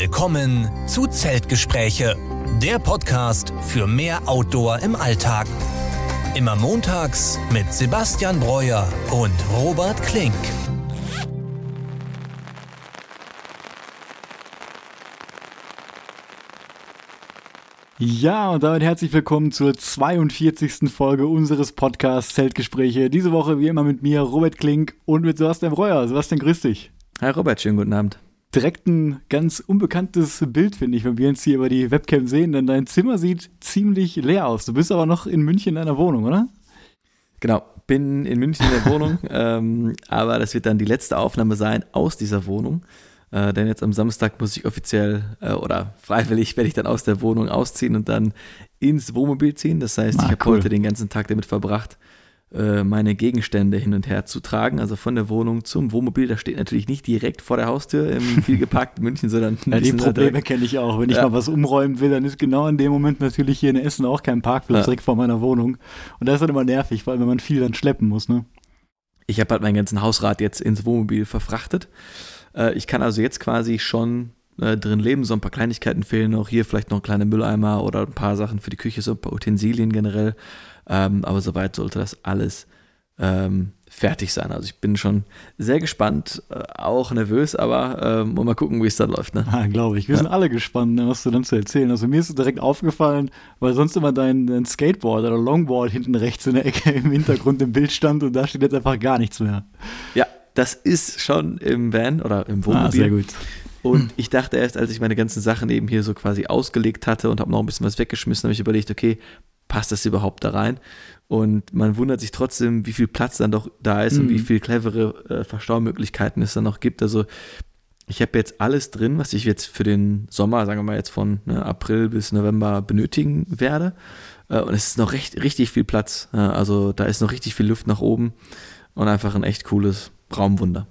Willkommen zu Zeltgespräche, der Podcast für mehr Outdoor im Alltag. Immer montags mit Sebastian Breuer und Robert Klink. Ja, und damit herzlich willkommen zur 42. Folge unseres Podcasts Zeltgespräche. Diese Woche wie immer mit mir, Robert Klink und mit Sebastian Breuer. Sebastian, grüß dich. Hi Robert, schönen guten Abend direkt ein ganz unbekanntes Bild, finde ich, wenn wir uns hier über die Webcam sehen, denn dein Zimmer sieht ziemlich leer aus. Du bist aber noch in München in deiner Wohnung, oder? Genau, bin in München in der Wohnung, ähm, aber das wird dann die letzte Aufnahme sein aus dieser Wohnung. Äh, denn jetzt am Samstag muss ich offiziell äh, oder freiwillig werde ich dann aus der Wohnung ausziehen und dann ins Wohnmobil ziehen. Das heißt, ah, ich habe cool. heute den ganzen Tag damit verbracht, äh, meine Gegenstände hin und her zu tragen, also von der Wohnung zum Wohnmobil. Das steht natürlich nicht direkt vor der Haustür im viel geparkten München, sondern ja, die Probleme kenne ich auch. Wenn ja. ich mal was umräumen will, dann ist genau in dem Moment natürlich hier in Essen auch kein Parkplatz ja. direkt vor meiner Wohnung. Und das ist dann immer nervig, allem wenn man viel dann schleppen muss. Ne? Ich habe halt meinen ganzen Hausrat jetzt ins Wohnmobil verfrachtet. Äh, ich kann also jetzt quasi schon äh, drin leben. So ein paar Kleinigkeiten fehlen noch. Hier vielleicht noch ein kleiner Mülleimer oder ein paar Sachen für die Küche, so ein paar Utensilien generell. Ähm, aber soweit sollte das alles ähm, fertig sein. Also ich bin schon sehr gespannt, äh, auch nervös, aber ähm, mal gucken, wie es dann läuft. Ne? Ah, Glaube ich. Wir ja. sind alle gespannt, ne, was du dann zu erzählen. Also mir ist direkt aufgefallen, weil sonst immer dein, dein Skateboard oder Longboard hinten rechts in der Ecke im Hintergrund im Bild stand und da steht jetzt einfach gar nichts mehr. Ja, das ist schon im Van oder im Wohnmobil. Ah, sehr gut. Und ich dachte erst, als ich meine ganzen Sachen eben hier so quasi ausgelegt hatte und habe noch ein bisschen was weggeschmissen, habe ich überlegt, okay, passt das überhaupt da rein? Und man wundert sich trotzdem, wie viel Platz dann doch da ist mhm. und wie mhm. viel clevere äh, Verstaumöglichkeiten es dann noch gibt. Also ich habe jetzt alles drin, was ich jetzt für den Sommer, sagen wir mal jetzt von ne, April bis November benötigen werde. Äh, und es ist noch recht, richtig viel Platz. Äh, also da ist noch richtig viel Luft nach oben und einfach ein echt cooles Raumwunder.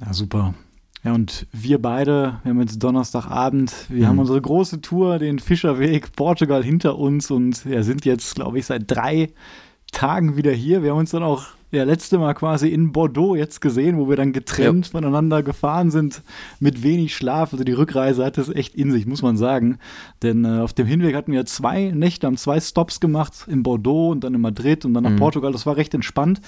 Ja, super. Ja, und wir beide, wir haben jetzt Donnerstagabend, wir mhm. haben unsere große Tour, den Fischerweg Portugal hinter uns und ja, sind jetzt, glaube ich, seit drei Tagen wieder hier. Wir haben uns dann auch ja, letzte Mal quasi in Bordeaux jetzt gesehen, wo wir dann getrennt ja. voneinander gefahren sind mit wenig Schlaf. Also die Rückreise hat es echt in sich, muss man sagen. Denn äh, auf dem Hinweg hatten wir zwei Nächte, haben zwei Stops gemacht in Bordeaux und dann in Madrid und dann nach mhm. Portugal. Das war recht entspannt.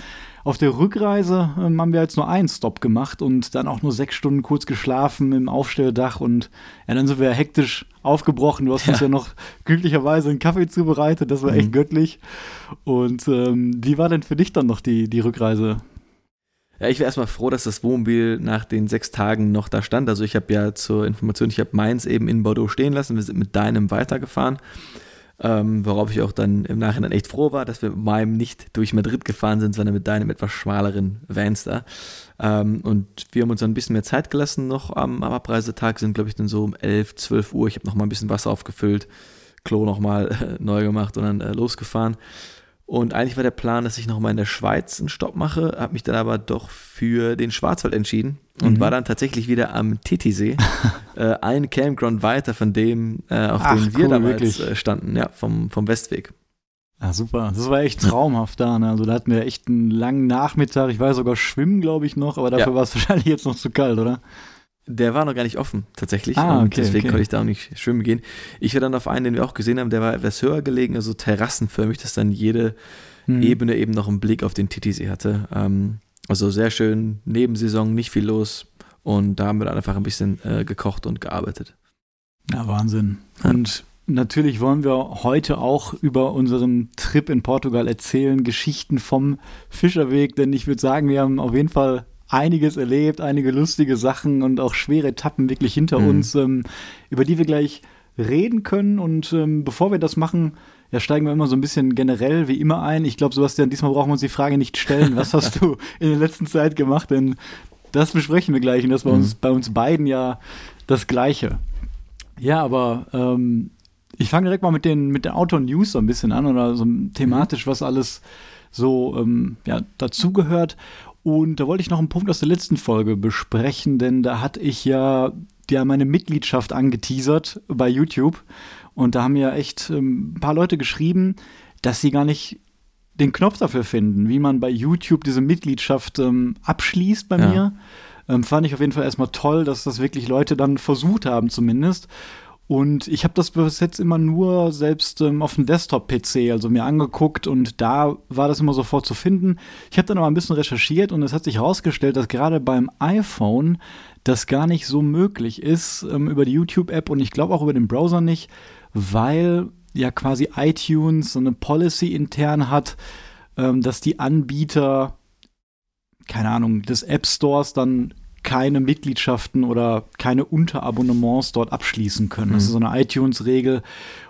Auf der Rückreise ähm, haben wir jetzt nur einen Stop gemacht und dann auch nur sechs Stunden kurz geschlafen im Aufstelldach und ja, dann sind wir hektisch aufgebrochen. Du hast ja. uns ja noch glücklicherweise einen Kaffee zubereitet, das war mhm. echt göttlich. Und ähm, wie war denn für dich dann noch die, die Rückreise? Ja, ich wäre erstmal froh, dass das Wohnmobil nach den sechs Tagen noch da stand. Also ich habe ja zur Information, ich habe meins eben in Bordeaux stehen lassen. Wir sind mit deinem weitergefahren. Ähm, worauf ich auch dann im Nachhinein echt froh war, dass wir mit meinem nicht durch Madrid gefahren sind, sondern mit deinem etwas schmaleren Vans da. Ähm, und wir haben uns dann ein bisschen mehr Zeit gelassen noch am, am Abreisetag, sind glaube ich dann so um 11, 12 Uhr. Ich habe nochmal ein bisschen Wasser aufgefüllt, Klo nochmal äh, neu gemacht und dann äh, losgefahren. Und eigentlich war der Plan, dass ich nochmal in der Schweiz einen Stopp mache, habe mich dann aber doch für den Schwarzwald entschieden und mhm. war dann tatsächlich wieder am Titisee, äh, ein Campground weiter von dem, äh, auf Ach, dem wir cool, damals äh, standen, ja, vom, vom Westweg. Ja, super. Das war echt traumhaft da. Ne? Also da hatten wir echt einen langen Nachmittag. Ich war sogar schwimmen, glaube ich, noch, aber dafür ja. war es wahrscheinlich jetzt noch zu kalt, oder? Der war noch gar nicht offen, tatsächlich. Ah, okay, und deswegen okay. konnte ich da auch nicht schwimmen gehen. Ich war dann auf einen, den wir auch gesehen haben, der war etwas höher gelegen, also terrassenförmig, dass dann jede hm. Ebene eben noch einen Blick auf den Titisee hatte. Ähm, also sehr schön, Nebensaison, nicht viel los. Und da haben wir dann einfach ein bisschen äh, gekocht und gearbeitet. Ja, Wahnsinn. Ja. Und natürlich wollen wir heute auch über unseren Trip in Portugal erzählen, Geschichten vom Fischerweg, denn ich würde sagen, wir haben auf jeden Fall einiges erlebt, einige lustige Sachen und auch schwere Etappen wirklich hinter mhm. uns, ähm, über die wir gleich reden können. Und ähm, bevor wir das machen, ja, steigen wir immer so ein bisschen generell wie immer ein. Ich glaube, Sebastian, diesmal brauchen wir uns die Frage nicht stellen, was hast du in der letzten Zeit gemacht? Denn das besprechen wir gleich und das war mhm. uns bei uns beiden ja das Gleiche. Ja, aber ähm, ich fange direkt mal mit den, mit den Auto-News so ein bisschen an oder so thematisch, was alles so ähm, ja, dazugehört. Und da wollte ich noch einen Punkt aus der letzten Folge besprechen, denn da hatte ich ja, ja meine Mitgliedschaft angeteasert bei YouTube. Und da haben ja echt ähm, ein paar Leute geschrieben, dass sie gar nicht den Knopf dafür finden, wie man bei YouTube diese Mitgliedschaft ähm, abschließt bei ja. mir. Ähm, fand ich auf jeden Fall erstmal toll, dass das wirklich Leute dann versucht haben zumindest. Und ich habe das bis jetzt immer nur selbst ähm, auf dem Desktop-PC, also mir angeguckt und da war das immer sofort zu finden. Ich habe dann aber ein bisschen recherchiert und es hat sich herausgestellt, dass gerade beim iPhone das gar nicht so möglich ist ähm, über die YouTube-App und ich glaube auch über den Browser nicht, weil ja quasi iTunes so eine Policy intern hat, ähm, dass die Anbieter, keine Ahnung, des App Stores dann keine Mitgliedschaften oder keine Unterabonnements dort abschließen können. Mhm. Das ist so eine iTunes-Regel.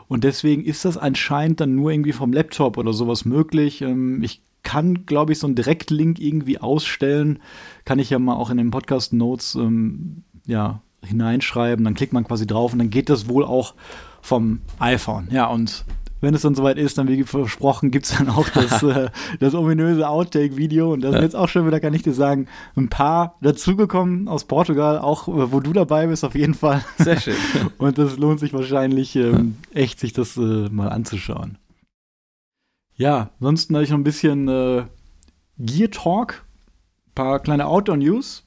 Und deswegen ist das anscheinend dann nur irgendwie vom Laptop oder sowas möglich. Ähm, ich kann, glaube ich, so einen Direktlink irgendwie ausstellen. Kann ich ja mal auch in den Podcast-Notes ähm, ja, hineinschreiben. Dann klickt man quasi drauf und dann geht das wohl auch vom iPhone. Ja, und wenn es dann soweit ist, dann wie versprochen, gibt es dann auch das, äh, das ominöse Outtake-Video. Und da sind jetzt auch schon wieder, kann ich dir sagen, ein paar dazugekommen aus Portugal, auch äh, wo du dabei bist, auf jeden Fall. Sehr schön. Und das lohnt sich wahrscheinlich ähm, echt, sich das äh, mal anzuschauen. Ja, ansonsten habe ich noch ein bisschen äh, Gear Talk, ein paar kleine Outdoor-News.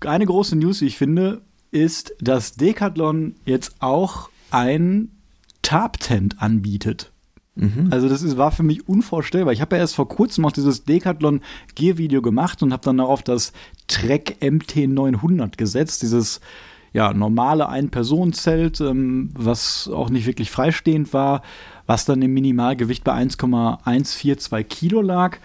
Eine große News, wie ich finde, ist, dass Decathlon jetzt auch ein Tarp-Tent anbietet. Mhm. Also das ist, war für mich unvorstellbar. Ich habe ja erst vor kurzem auch dieses Decathlon Gear-Video gemacht und habe dann auf das Trek MT900 gesetzt, dieses ja, normale Ein-Personen-Zelt, ähm, was auch nicht wirklich freistehend war, was dann im Minimalgewicht bei 1,142 Kilo lag.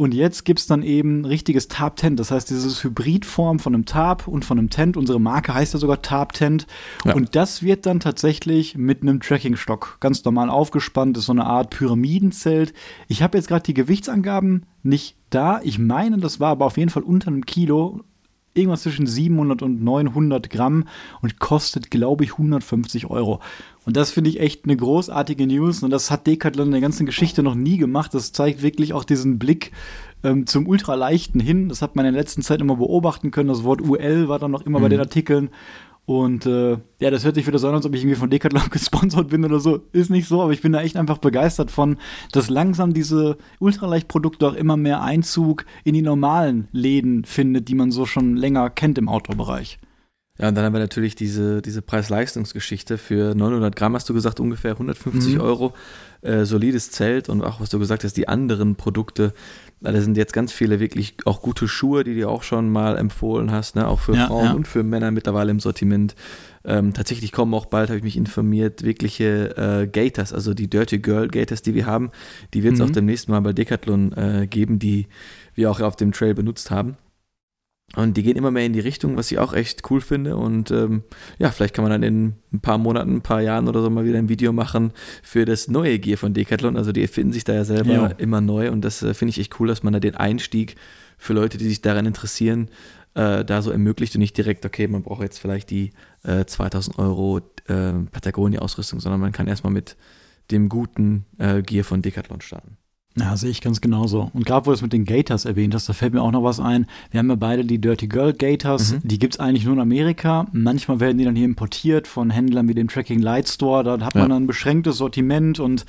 Und jetzt gibt es dann eben richtiges Tarp-Tent. Das heißt, dieses Hybridform von einem Tarp und von einem Tent. Unsere Marke heißt ja sogar Tarp-Tent. Ja. Und das wird dann tatsächlich mit einem Trackingstock ganz normal aufgespannt. Das ist so eine Art Pyramidenzelt. Ich habe jetzt gerade die Gewichtsangaben nicht da. Ich meine, das war aber auf jeden Fall unter einem Kilo irgendwas zwischen 700 und 900 Gramm und kostet, glaube ich, 150 Euro. Und das finde ich echt eine großartige News und das hat Decathlon in der ganzen Geschichte noch nie gemacht. Das zeigt wirklich auch diesen Blick ähm, zum Ultraleichten hin. Das hat man in der letzten Zeit immer beobachten können. Das Wort UL war dann noch immer mhm. bei den Artikeln. Und äh, ja, das hört sich wieder so an, als ob ich irgendwie von Decathlon gesponsert bin oder so. Ist nicht so, aber ich bin da echt einfach begeistert von, dass langsam diese Ultraleichtprodukte auch immer mehr Einzug in die normalen Läden findet, die man so schon länger kennt im Outdoor-Bereich. Ja, und dann haben wir natürlich diese, diese Preis-Leistungs-Geschichte. Für 900 Gramm hast du gesagt, ungefähr 150 mhm. Euro. Äh, solides Zelt und auch, was du gesagt hast, die anderen Produkte. Da sind jetzt ganz viele wirklich auch gute Schuhe, die du auch schon mal empfohlen hast, ne? auch für ja, Frauen ja. und für Männer mittlerweile im Sortiment. Ähm, tatsächlich kommen auch bald, habe ich mich informiert, wirkliche äh, Gators, also die Dirty Girl Gators, die wir haben. Die wird es mhm. auch demnächst mal bei Decathlon äh, geben, die wir auch auf dem Trail benutzt haben. Und die gehen immer mehr in die Richtung, was ich auch echt cool finde. Und ähm, ja, vielleicht kann man dann in ein paar Monaten, ein paar Jahren oder so mal wieder ein Video machen für das neue Gear von Decathlon. Also die erfinden sich da ja selber ja. immer neu. Und das äh, finde ich echt cool, dass man da den Einstieg für Leute, die sich daran interessieren, äh, da so ermöglicht und nicht direkt, okay, man braucht jetzt vielleicht die äh, 2000 Euro äh, Patagonia-Ausrüstung, sondern man kann erstmal mit dem guten äh, Gear von Decathlon starten. Ja, sehe ich ganz genauso. Und gerade wo du es mit den Gators erwähnt hast, da fällt mir auch noch was ein. Wir haben ja beide die Dirty Girl Gators. Mhm. Die gibt es eigentlich nur in Amerika. Manchmal werden die dann hier importiert von Händlern wie dem Tracking Light Store. Da hat man ja. dann ein beschränktes Sortiment. Und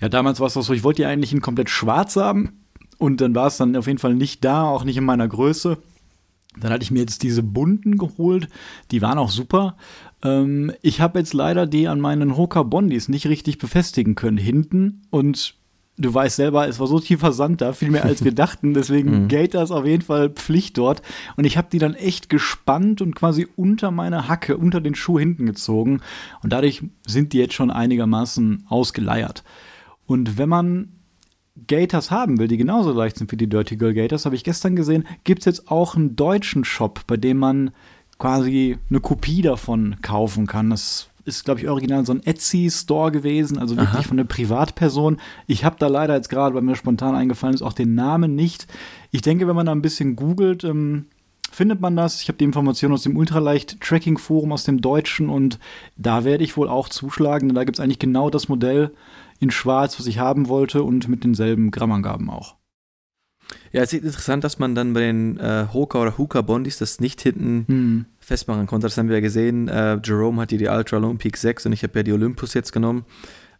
ja, damals war es auch so, ich wollte die eigentlich in komplett schwarz haben. Und dann war es dann auf jeden Fall nicht da, auch nicht in meiner Größe. Dann hatte ich mir jetzt diese bunten geholt. Die waren auch super. Ähm, ich habe jetzt leider die an meinen Hoka Bondis nicht richtig befestigen können hinten. Und du weißt selber, es war so tiefer Sand da, viel mehr als wir dachten. Deswegen mhm. Gators auf jeden Fall Pflicht dort. Und ich habe die dann echt gespannt und quasi unter meine Hacke, unter den Schuh hinten gezogen. Und dadurch sind die jetzt schon einigermaßen ausgeleiert. Und wenn man Gators haben will, die genauso leicht sind wie die Dirty Girl Gators, habe ich gestern gesehen, gibt es jetzt auch einen deutschen Shop, bei dem man quasi eine Kopie davon kaufen kann. Das ist, glaube ich, original so ein Etsy-Store gewesen, also wirklich Aha. von einer Privatperson. Ich habe da leider jetzt gerade, weil mir spontan eingefallen ist, auch den Namen nicht. Ich denke, wenn man da ein bisschen googelt, ähm, findet man das. Ich habe die Information aus dem Ultraleicht-Tracking-Forum aus dem Deutschen und da werde ich wohl auch zuschlagen, denn da gibt es eigentlich genau das Modell in schwarz, was ich haben wollte und mit denselben Grammangaben auch. Ja, es ist interessant, dass man dann bei den äh, Hoka oder Hoka Bondis das nicht hinten hm. festmachen konnte. Das haben wir ja gesehen. Äh, Jerome hat hier die Ultra Lone Peak 6 und ich habe ja die Olympus jetzt genommen.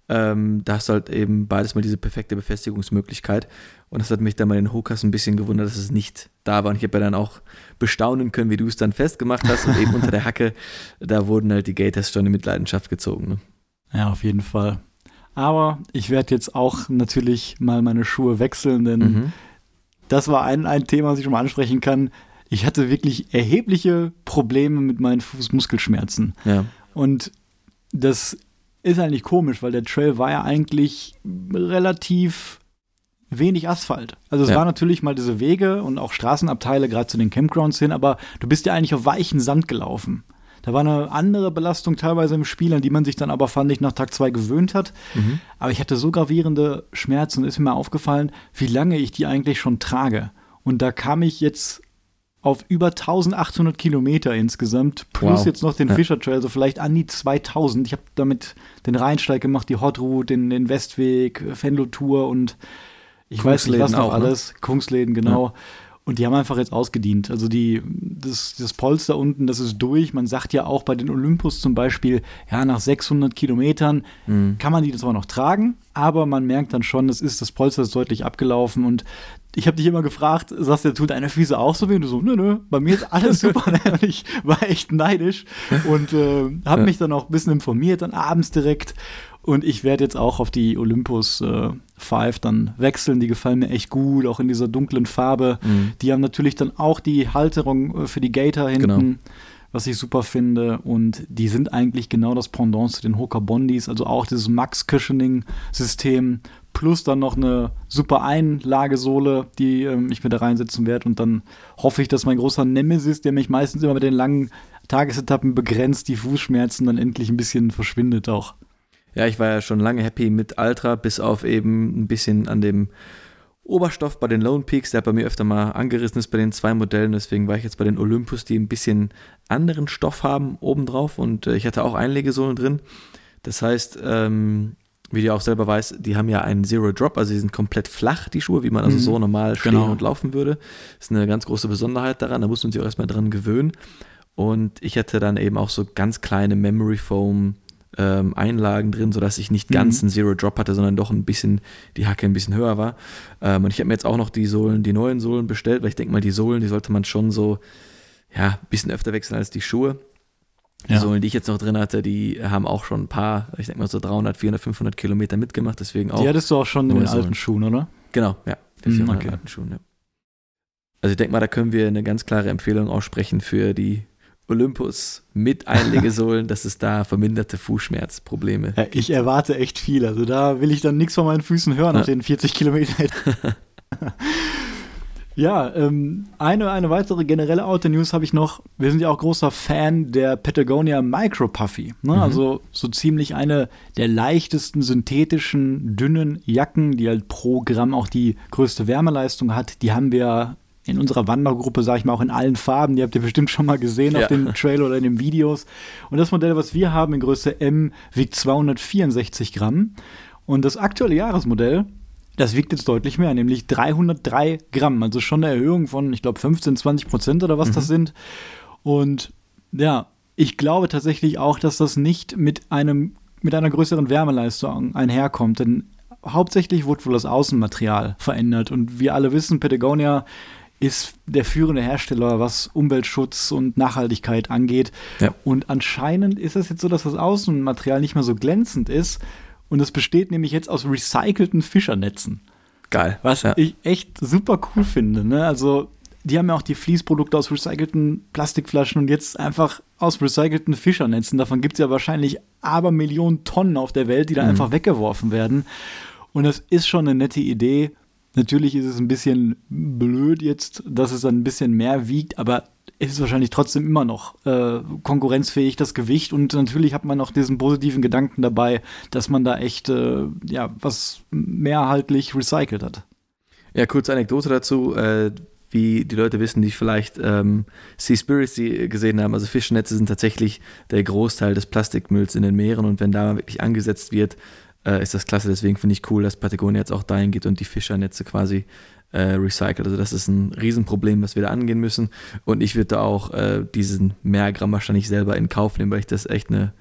Ähm, da hast du halt eben beides mal diese perfekte Befestigungsmöglichkeit. Und das hat mich dann bei den Hokas ein bisschen gewundert, dass es nicht da war. Und ich habe ja dann auch bestaunen können, wie du es dann festgemacht hast. Und eben unter der Hacke, da wurden halt die Gators schon in Mitleidenschaft gezogen. Ne? Ja, auf jeden Fall. Aber ich werde jetzt auch natürlich mal meine Schuhe wechseln, denn mhm. Das war ein, ein Thema, was ich schon mal ansprechen kann. Ich hatte wirklich erhebliche Probleme mit meinen Fußmuskelschmerzen. Ja. Und das ist eigentlich komisch, weil der Trail war ja eigentlich relativ wenig Asphalt. Also es ja. war natürlich mal diese Wege und auch Straßenabteile gerade zu den Campgrounds hin, aber du bist ja eigentlich auf weichen Sand gelaufen. Da war eine andere Belastung teilweise im Spiel, an die man sich dann aber, fand ich, nach Tag 2 gewöhnt hat. Mhm. Aber ich hatte so gravierende Schmerzen, ist mir mal aufgefallen, wie lange ich die eigentlich schon trage. Und da kam ich jetzt auf über 1800 Kilometer insgesamt, plus wow. jetzt noch den ja. Fischer Trail, also vielleicht an die 2000. Ich habe damit den Rheinsteig gemacht, die Hot Route, den, den Westweg, Fenlo Tour und ich weiß nicht was noch auch, ne? alles, ne? Kungsläden, genau. Ja. Und die haben einfach jetzt ausgedient. Also die, das, das Polster unten, das ist durch. Man sagt ja auch bei den Olympus zum Beispiel, ja, nach 600 Kilometern mhm. kann man die zwar noch tragen, aber man merkt dann schon, das ist, das Polster ist deutlich abgelaufen und ich habe dich immer gefragt, sagst du, tut deine Füße auch so weh? Und du so, nö, nö, bei mir ist alles super. und ich war echt neidisch und äh, habe mich dann auch ein bisschen informiert, dann abends direkt. Und ich werde jetzt auch auf die Olympus äh, 5 dann wechseln. Die gefallen mir echt gut, auch in dieser dunklen Farbe. Mhm. Die haben natürlich dann auch die Halterung äh, für die Gator hinten. Genau was ich super finde. Und die sind eigentlich genau das Pendant zu den Hoka Bondis, also auch dieses Max Cushioning-System plus dann noch eine super Einlagesohle, die ähm, ich mir da reinsetzen werde. Und dann hoffe ich, dass mein großer Nemesis, der mich meistens immer mit den langen Tagesetappen begrenzt, die Fußschmerzen dann endlich ein bisschen verschwindet auch. Ja, ich war ja schon lange happy mit Ultra, bis auf eben ein bisschen an dem Oberstoff bei den Lone Peaks, der bei mir öfter mal angerissen ist bei den zwei Modellen. Deswegen war ich jetzt bei den Olympus, die ein bisschen anderen Stoff haben obendrauf. Und äh, ich hatte auch Einlegesohlen drin. Das heißt, ähm, wie du auch selber weißt, die haben ja einen Zero Drop, also die sind komplett flach, die Schuhe, wie man also mhm. so normal stehen genau. und laufen würde. Das ist eine ganz große Besonderheit daran, da muss man sich auch erstmal dran gewöhnen. Und ich hatte dann eben auch so ganz kleine Memory Foam ähm, Einlagen drin, sodass ich nicht ganz mhm. einen Zero Drop hatte, sondern doch ein bisschen, die Hacke ein bisschen höher war. Ähm, und ich habe mir jetzt auch noch die Sohlen, die neuen Sohlen bestellt, weil ich denke mal, die Sohlen, die sollte man schon so, ja, ein bisschen öfter wechseln als die Schuhe. Die ja. Sohlen, die ich jetzt noch drin hatte, die haben auch schon ein paar, ich denke mal so 300, 400, 500 Kilometer mitgemacht, deswegen auch. Die hattest du auch schon in den Sohlen. alten Schuhen, oder? Genau, ja. Mm, okay. alten Schuhen, ja. Also ich denke mal, da können wir eine ganz klare Empfehlung aussprechen für die Olympus mit Einlegesohlen, dass es da verminderte Fußschmerzprobleme ja, Ich erwarte echt viel. Also da will ich dann nichts von meinen Füßen hören ja. auf den 40 Kilometern. Ja, ähm, eine, eine weitere generelle Auto-News habe ich noch. Wir sind ja auch großer Fan der Patagonia Micro Puffy. Ne? Mhm. Also so ziemlich eine der leichtesten synthetischen, dünnen Jacken, die halt pro Gramm auch die größte Wärmeleistung hat. Die haben wir in unserer Wandergruppe, sage ich mal, auch in allen Farben. Die habt ihr bestimmt schon mal gesehen ja. auf dem Trailer oder in den Videos. Und das Modell, was wir haben in Größe M, wiegt 264 Gramm. Und das aktuelle Jahresmodell das wiegt jetzt deutlich mehr, nämlich 303 Gramm. Also schon eine Erhöhung von, ich glaube, 15, 20 Prozent oder was mhm. das sind. Und ja, ich glaube tatsächlich auch, dass das nicht mit einem mit einer größeren Wärmeleistung einherkommt, denn hauptsächlich wurde wohl das Außenmaterial verändert und wir alle wissen, Patagonia ist der führende Hersteller, was Umweltschutz und Nachhaltigkeit angeht. Ja. Und anscheinend ist es jetzt so, dass das Außenmaterial nicht mehr so glänzend ist, und es besteht nämlich jetzt aus recycelten Fischernetzen. Geil. Was ja. ich echt super cool finde. Ne? Also, die haben ja auch die Fließprodukte aus recycelten Plastikflaschen und jetzt einfach aus recycelten Fischernetzen. Davon gibt es ja wahrscheinlich aber Millionen Tonnen auf der Welt, die da mhm. einfach weggeworfen werden. Und das ist schon eine nette Idee. Natürlich ist es ein bisschen blöd jetzt, dass es dann ein bisschen mehr wiegt, aber es ist wahrscheinlich trotzdem immer noch äh, konkurrenzfähig, das Gewicht. Und natürlich hat man noch diesen positiven Gedanken dabei, dass man da echt äh, ja, was mehrhaltlich recycelt hat. Ja, kurze Anekdote dazu. Äh, wie die Leute wissen, die vielleicht ähm, Seaspiracy gesehen haben. Also Fischnetze sind tatsächlich der Großteil des Plastikmülls in den Meeren und wenn da wirklich angesetzt wird, äh, ist das klasse. Deswegen finde ich cool, dass Patagonia jetzt auch dahin geht und die Fischernetze quasi äh, recycelt. Also das ist ein Riesenproblem, was wir da angehen müssen. Und ich würde da auch äh, diesen Mehrgramm wahrscheinlich selber in Kauf nehmen, weil ich das echt eine,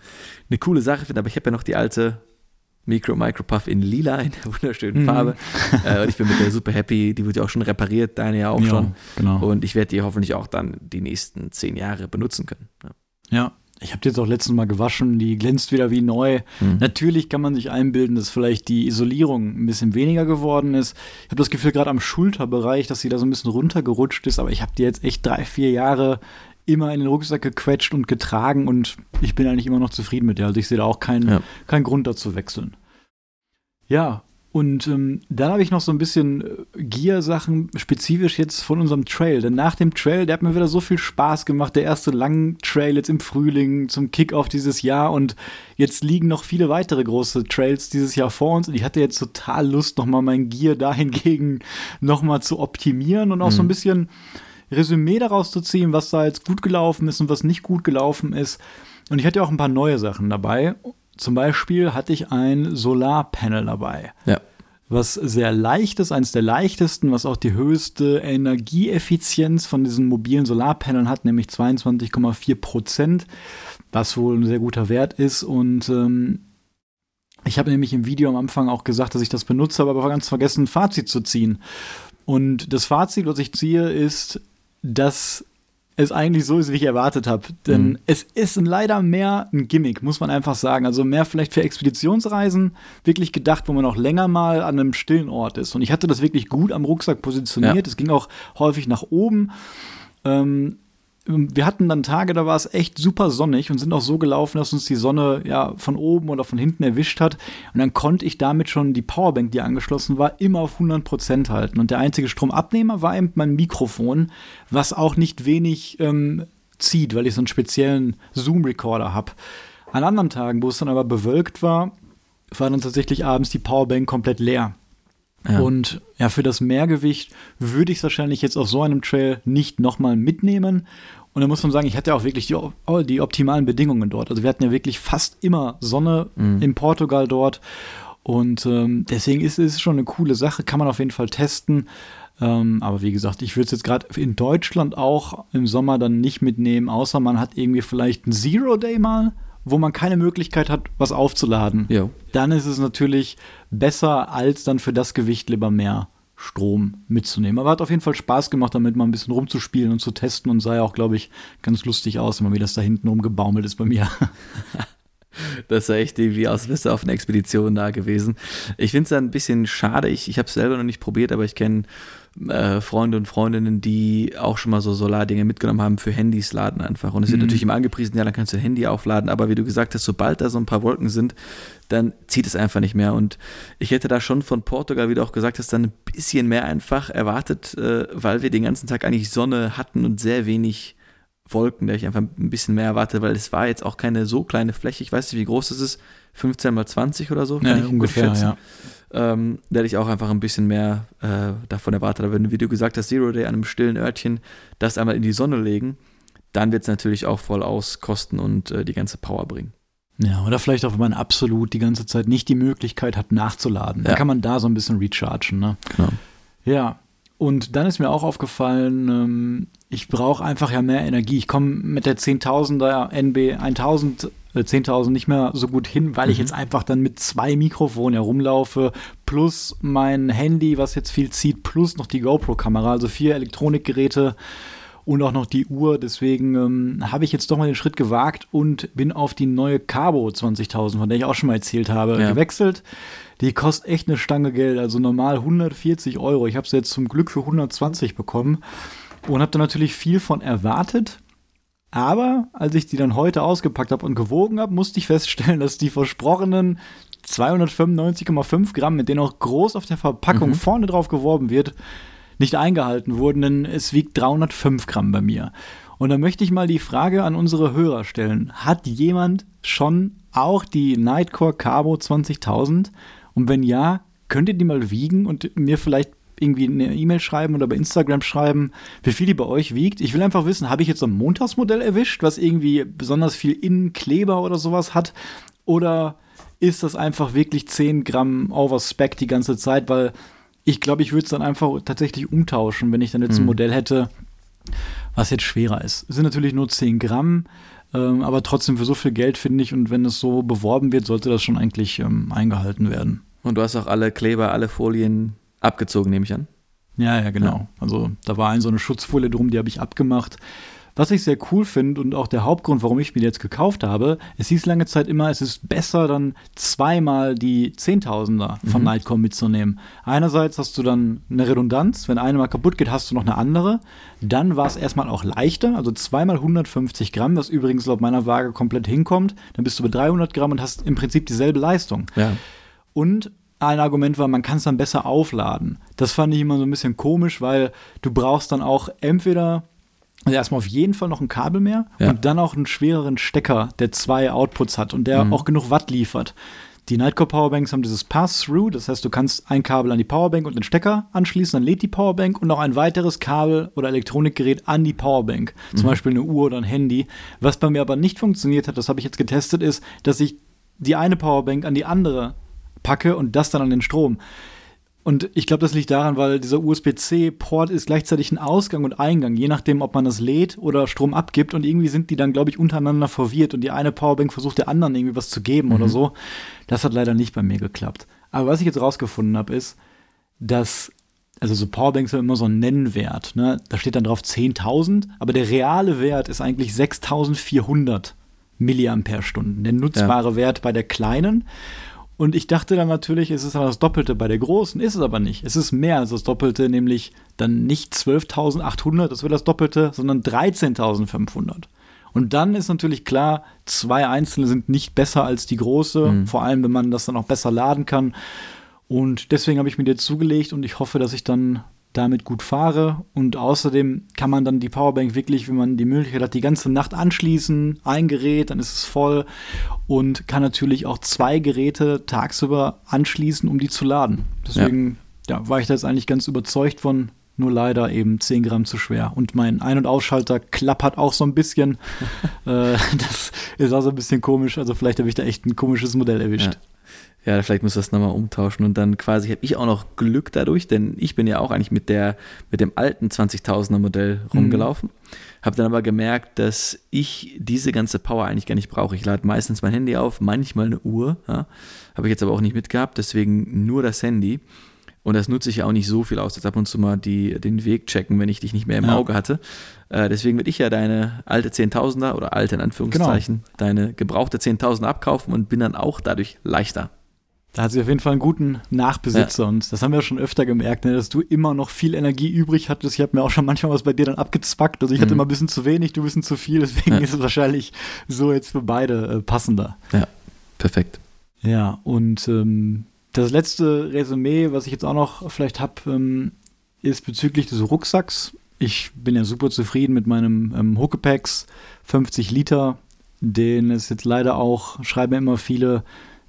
eine coole Sache finde. Aber ich habe ja noch die alte Micro Micro Puff in lila, in der wunderschönen mhm. Farbe. äh, und ich bin mit der super happy. Die wird ja auch schon repariert, deine ja auch ja, schon. Genau. Und ich werde die hoffentlich auch dann die nächsten zehn Jahre benutzen können. Ja. ja. Ich habe die jetzt auch letztes Mal gewaschen, die glänzt wieder wie neu. Mhm. Natürlich kann man sich einbilden, dass vielleicht die Isolierung ein bisschen weniger geworden ist. Ich habe das Gefühl, gerade am Schulterbereich, dass sie da so ein bisschen runtergerutscht ist, aber ich habe die jetzt echt drei, vier Jahre immer in den Rucksack gequetscht und getragen und ich bin eigentlich immer noch zufrieden mit der. Also ich sehe da auch keinen ja. keinen Grund dazu wechseln. Ja, und ähm, dann habe ich noch so ein bisschen äh, Gear-Sachen spezifisch jetzt von unserem Trail. Denn nach dem Trail, der hat mir wieder so viel Spaß gemacht. Der erste lange Trail jetzt im Frühling zum Kickoff dieses Jahr. Und jetzt liegen noch viele weitere große Trails dieses Jahr vor uns. Und ich hatte jetzt total Lust, nochmal mein Gear dahingegen nochmal zu optimieren und auch mhm. so ein mhm. bisschen Resümee daraus zu ziehen, was da jetzt gut gelaufen ist und was nicht gut gelaufen ist. Und ich hatte auch ein paar neue Sachen dabei. Zum Beispiel hatte ich ein Solarpanel dabei. Ja. Was sehr leicht ist, eines der leichtesten, was auch die höchste Energieeffizienz von diesen mobilen Solarpaneln hat, nämlich 22,4 Prozent, was wohl ein sehr guter Wert ist. Und ähm, ich habe nämlich im Video am Anfang auch gesagt, dass ich das benutze, habe aber ganz vergessen, ein Fazit zu ziehen. Und das Fazit, was ich ziehe, ist, dass es eigentlich so ist, wie ich erwartet habe. Denn mhm. es ist leider mehr ein Gimmick, muss man einfach sagen. Also mehr vielleicht für Expeditionsreisen wirklich gedacht, wo man auch länger mal an einem stillen Ort ist. Und ich hatte das wirklich gut am Rucksack positioniert. Es ging auch häufig nach oben. Ähm, wir hatten dann Tage, da war es echt super sonnig und sind auch so gelaufen, dass uns die Sonne ja von oben oder von hinten erwischt hat. Und dann konnte ich damit schon die Powerbank, die angeschlossen war, immer auf 100 Prozent halten. Und der einzige Stromabnehmer war eben mein Mikrofon, was auch nicht wenig ähm, zieht, weil ich so einen speziellen Zoom-Recorder habe. An anderen Tagen, wo es dann aber bewölkt war, war dann tatsächlich abends die Powerbank komplett leer. Ja. Und ja, für das Mehrgewicht würde ich es wahrscheinlich jetzt auf so einem Trail nicht nochmal mitnehmen. Und da muss man sagen, ich hatte auch wirklich die, die optimalen Bedingungen dort. Also wir hatten ja wirklich fast immer Sonne mhm. in Portugal dort. Und ähm, deswegen ist es schon eine coole Sache, kann man auf jeden Fall testen. Ähm, aber wie gesagt, ich würde es jetzt gerade in Deutschland auch im Sommer dann nicht mitnehmen, außer man hat irgendwie vielleicht ein Zero-Day mal wo man keine Möglichkeit hat, was aufzuladen, jo. dann ist es natürlich besser, als dann für das Gewicht lieber mehr Strom mitzunehmen. Aber hat auf jeden Fall Spaß gemacht, damit mal ein bisschen rumzuspielen und zu testen und sah ja auch, glaube ich, ganz lustig aus, immer wie das da hinten rumgebaumelt ist bei mir. Das sah echt wie aus, du auf einer Expedition da gewesen. Ich finde es ein bisschen schade. Ich, ich habe es selber noch nicht probiert, aber ich kenne äh, Freunde und Freundinnen, die auch schon mal so Solardinge mitgenommen haben für Handys laden einfach. Und es wird mhm. natürlich immer angepriesen, ja, dann kannst du ein Handy aufladen, aber wie du gesagt hast, sobald da so ein paar Wolken sind, dann zieht es einfach nicht mehr. Und ich hätte da schon von Portugal, wie du auch gesagt hast, dann ein bisschen mehr einfach erwartet, äh, weil wir den ganzen Tag eigentlich Sonne hatten und sehr wenig Wolken, der ich einfach ein bisschen mehr erwarte, weil es war jetzt auch keine so kleine Fläche. Ich weiß nicht, wie groß es ist. 15 mal 20 oder so, kann ja, ungefähr, ja. Ähm, da hätte ich auch einfach ein bisschen mehr äh, davon erwartet. Aber wenn du, wie du gesagt hast, Zero Day an einem stillen Örtchen, das einmal in die Sonne legen, dann wird es natürlich auch voll auskosten und äh, die ganze Power bringen. Ja, oder vielleicht auch, wenn man absolut die ganze Zeit nicht die Möglichkeit hat, nachzuladen. Ja. Dann kann man da so ein bisschen rechargen. Ne? Genau. Ja, und dann ist mir auch aufgefallen, ähm, ich brauche einfach ja mehr Energie. Ich komme mit der 10.000er NB 1000 äh, 10.000 nicht mehr so gut hin, weil mhm. ich jetzt einfach dann mit zwei Mikrofonen herumlaufe, plus mein Handy, was jetzt viel zieht, plus noch die GoPro-Kamera, also vier Elektronikgeräte und auch noch die Uhr. Deswegen ähm, habe ich jetzt doch mal den Schritt gewagt und bin auf die neue Cabo 20.000, von der ich auch schon mal erzählt habe, ja. gewechselt. Die kostet echt eine Stange Geld, also normal 140 Euro. Ich habe sie jetzt zum Glück für 120 bekommen und habe da natürlich viel von erwartet. Aber als ich die dann heute ausgepackt habe und gewogen habe, musste ich feststellen, dass die versprochenen 295,5 Gramm, mit denen auch groß auf der Verpackung mhm. vorne drauf geworben wird, nicht eingehalten wurden, denn es wiegt 305 Gramm bei mir. Und da möchte ich mal die Frage an unsere Hörer stellen. Hat jemand schon auch die Nightcore Carbo 20.000? Und wenn ja, könnt ihr die mal wiegen und mir vielleicht irgendwie eine E-Mail schreiben oder bei Instagram schreiben, wie viel die bei euch wiegt. Ich will einfach wissen, habe ich jetzt so ein Montagsmodell erwischt, was irgendwie besonders viel Innenkleber oder sowas hat? Oder ist das einfach wirklich 10 Gramm Overspec die ganze Zeit? Weil ich glaube, ich würde es dann einfach tatsächlich umtauschen, wenn ich dann jetzt ein mhm. Modell hätte, was jetzt schwerer ist. Es sind natürlich nur 10 Gramm. Ähm, aber trotzdem für so viel Geld finde ich und wenn es so beworben wird, sollte das schon eigentlich ähm, eingehalten werden. Und du hast auch alle Kleber, alle Folien abgezogen, nehme ich an. Ja, ja, genau. Ja. Also da war ein so eine Schutzfolie drum, die habe ich abgemacht. Was ich sehr cool finde und auch der Hauptgrund, warum ich mir jetzt gekauft habe, es hieß lange Zeit immer, es ist besser, dann zweimal die Zehntausender von mhm. Nightcom mitzunehmen. Einerseits hast du dann eine Redundanz, wenn eine mal kaputt geht, hast du noch eine andere. Dann war es erstmal auch leichter, also zweimal 150 Gramm, was übrigens laut meiner Waage komplett hinkommt. Dann bist du bei 300 Gramm und hast im Prinzip dieselbe Leistung. Ja. Und ein Argument war, man kann es dann besser aufladen. Das fand ich immer so ein bisschen komisch, weil du brauchst dann auch entweder also erstmal auf jeden Fall noch ein Kabel mehr ja. und dann auch einen schwereren Stecker, der zwei Outputs hat und der mhm. auch genug Watt liefert. Die Nightcore Powerbanks haben dieses Pass-Through, das heißt, du kannst ein Kabel an die Powerbank und den Stecker anschließen, dann lädt die Powerbank und noch ein weiteres Kabel oder Elektronikgerät an die Powerbank, mhm. zum Beispiel eine Uhr oder ein Handy. Was bei mir aber nicht funktioniert hat, das habe ich jetzt getestet, ist, dass ich die eine Powerbank an die andere packe und das dann an den Strom. Und ich glaube, das liegt daran, weil dieser USB-C-Port ist gleichzeitig ein Ausgang und Eingang, je nachdem, ob man das lädt oder Strom abgibt. Und irgendwie sind die dann, glaube ich, untereinander verwirrt und die eine Powerbank versucht der anderen irgendwie was zu geben mhm. oder so. Das hat leider nicht bei mir geklappt. Aber was ich jetzt rausgefunden habe, ist, dass, also so Powerbanks sind immer so ein Nennwert. Ne? Da steht dann drauf 10.000, aber der reale Wert ist eigentlich 6.400 Milliampere-Stunden. Der nutzbare ja. Wert bei der kleinen. Und ich dachte dann natürlich, es ist das Doppelte bei der großen, ist es aber nicht. Es ist mehr als das Doppelte, nämlich dann nicht 12.800, das wird das Doppelte, sondern 13.500. Und dann ist natürlich klar, zwei einzelne sind nicht besser als die große, mhm. vor allem wenn man das dann auch besser laden kann. Und deswegen habe ich mir die jetzt zugelegt und ich hoffe, dass ich dann damit gut fahre. Und außerdem kann man dann die Powerbank wirklich, wenn man die Möglichkeit hat, die ganze Nacht anschließen, ein Gerät, dann ist es voll und kann natürlich auch zwei Geräte tagsüber anschließen, um die zu laden. Deswegen ja. ja war ich da jetzt eigentlich ganz überzeugt von, nur leider eben 10 Gramm zu schwer. Und mein Ein- und Ausschalter klappert auch so ein bisschen. äh, das ist auch so ein bisschen komisch. Also vielleicht habe ich da echt ein komisches Modell erwischt. Ja. Ja, vielleicht muss das nochmal umtauschen und dann quasi habe ich auch noch Glück dadurch, denn ich bin ja auch eigentlich mit der mit dem alten 20.000er Modell mhm. rumgelaufen, mhm. habe dann aber gemerkt, dass ich diese ganze Power eigentlich gar nicht brauche. Ich lade meistens mein Handy auf, manchmal eine Uhr, ja, habe ich jetzt aber auch nicht mitgehabt, deswegen nur das Handy. Und das nutze ich ja auch nicht so viel aus, als ab und zu mal die, den Weg checken, wenn ich dich nicht mehr im ja. Auge hatte. Äh, deswegen würde ich ja deine alte 10.000er oder alte in Anführungszeichen, genau. deine gebrauchte 10.000er abkaufen und bin dann auch dadurch leichter. Da hat sie auf jeden Fall einen guten Nachbesitzer ja. und das haben wir schon öfter gemerkt, ne, dass du immer noch viel Energie übrig hattest. Ich habe mir auch schon manchmal was bei dir dann abgezwackt. Also ich mhm. hatte immer ein bisschen zu wenig, du ein bisschen zu viel, deswegen ja. ist es wahrscheinlich so jetzt für beide äh, passender. Ja, perfekt. Ja, und ähm, das letzte Resümee, was ich jetzt auch noch vielleicht habe, ähm, ist bezüglich des Rucksacks. Ich bin ja super zufrieden mit meinem ähm, Huckepax 50 Liter, den es jetzt leider auch, schreiben immer viele,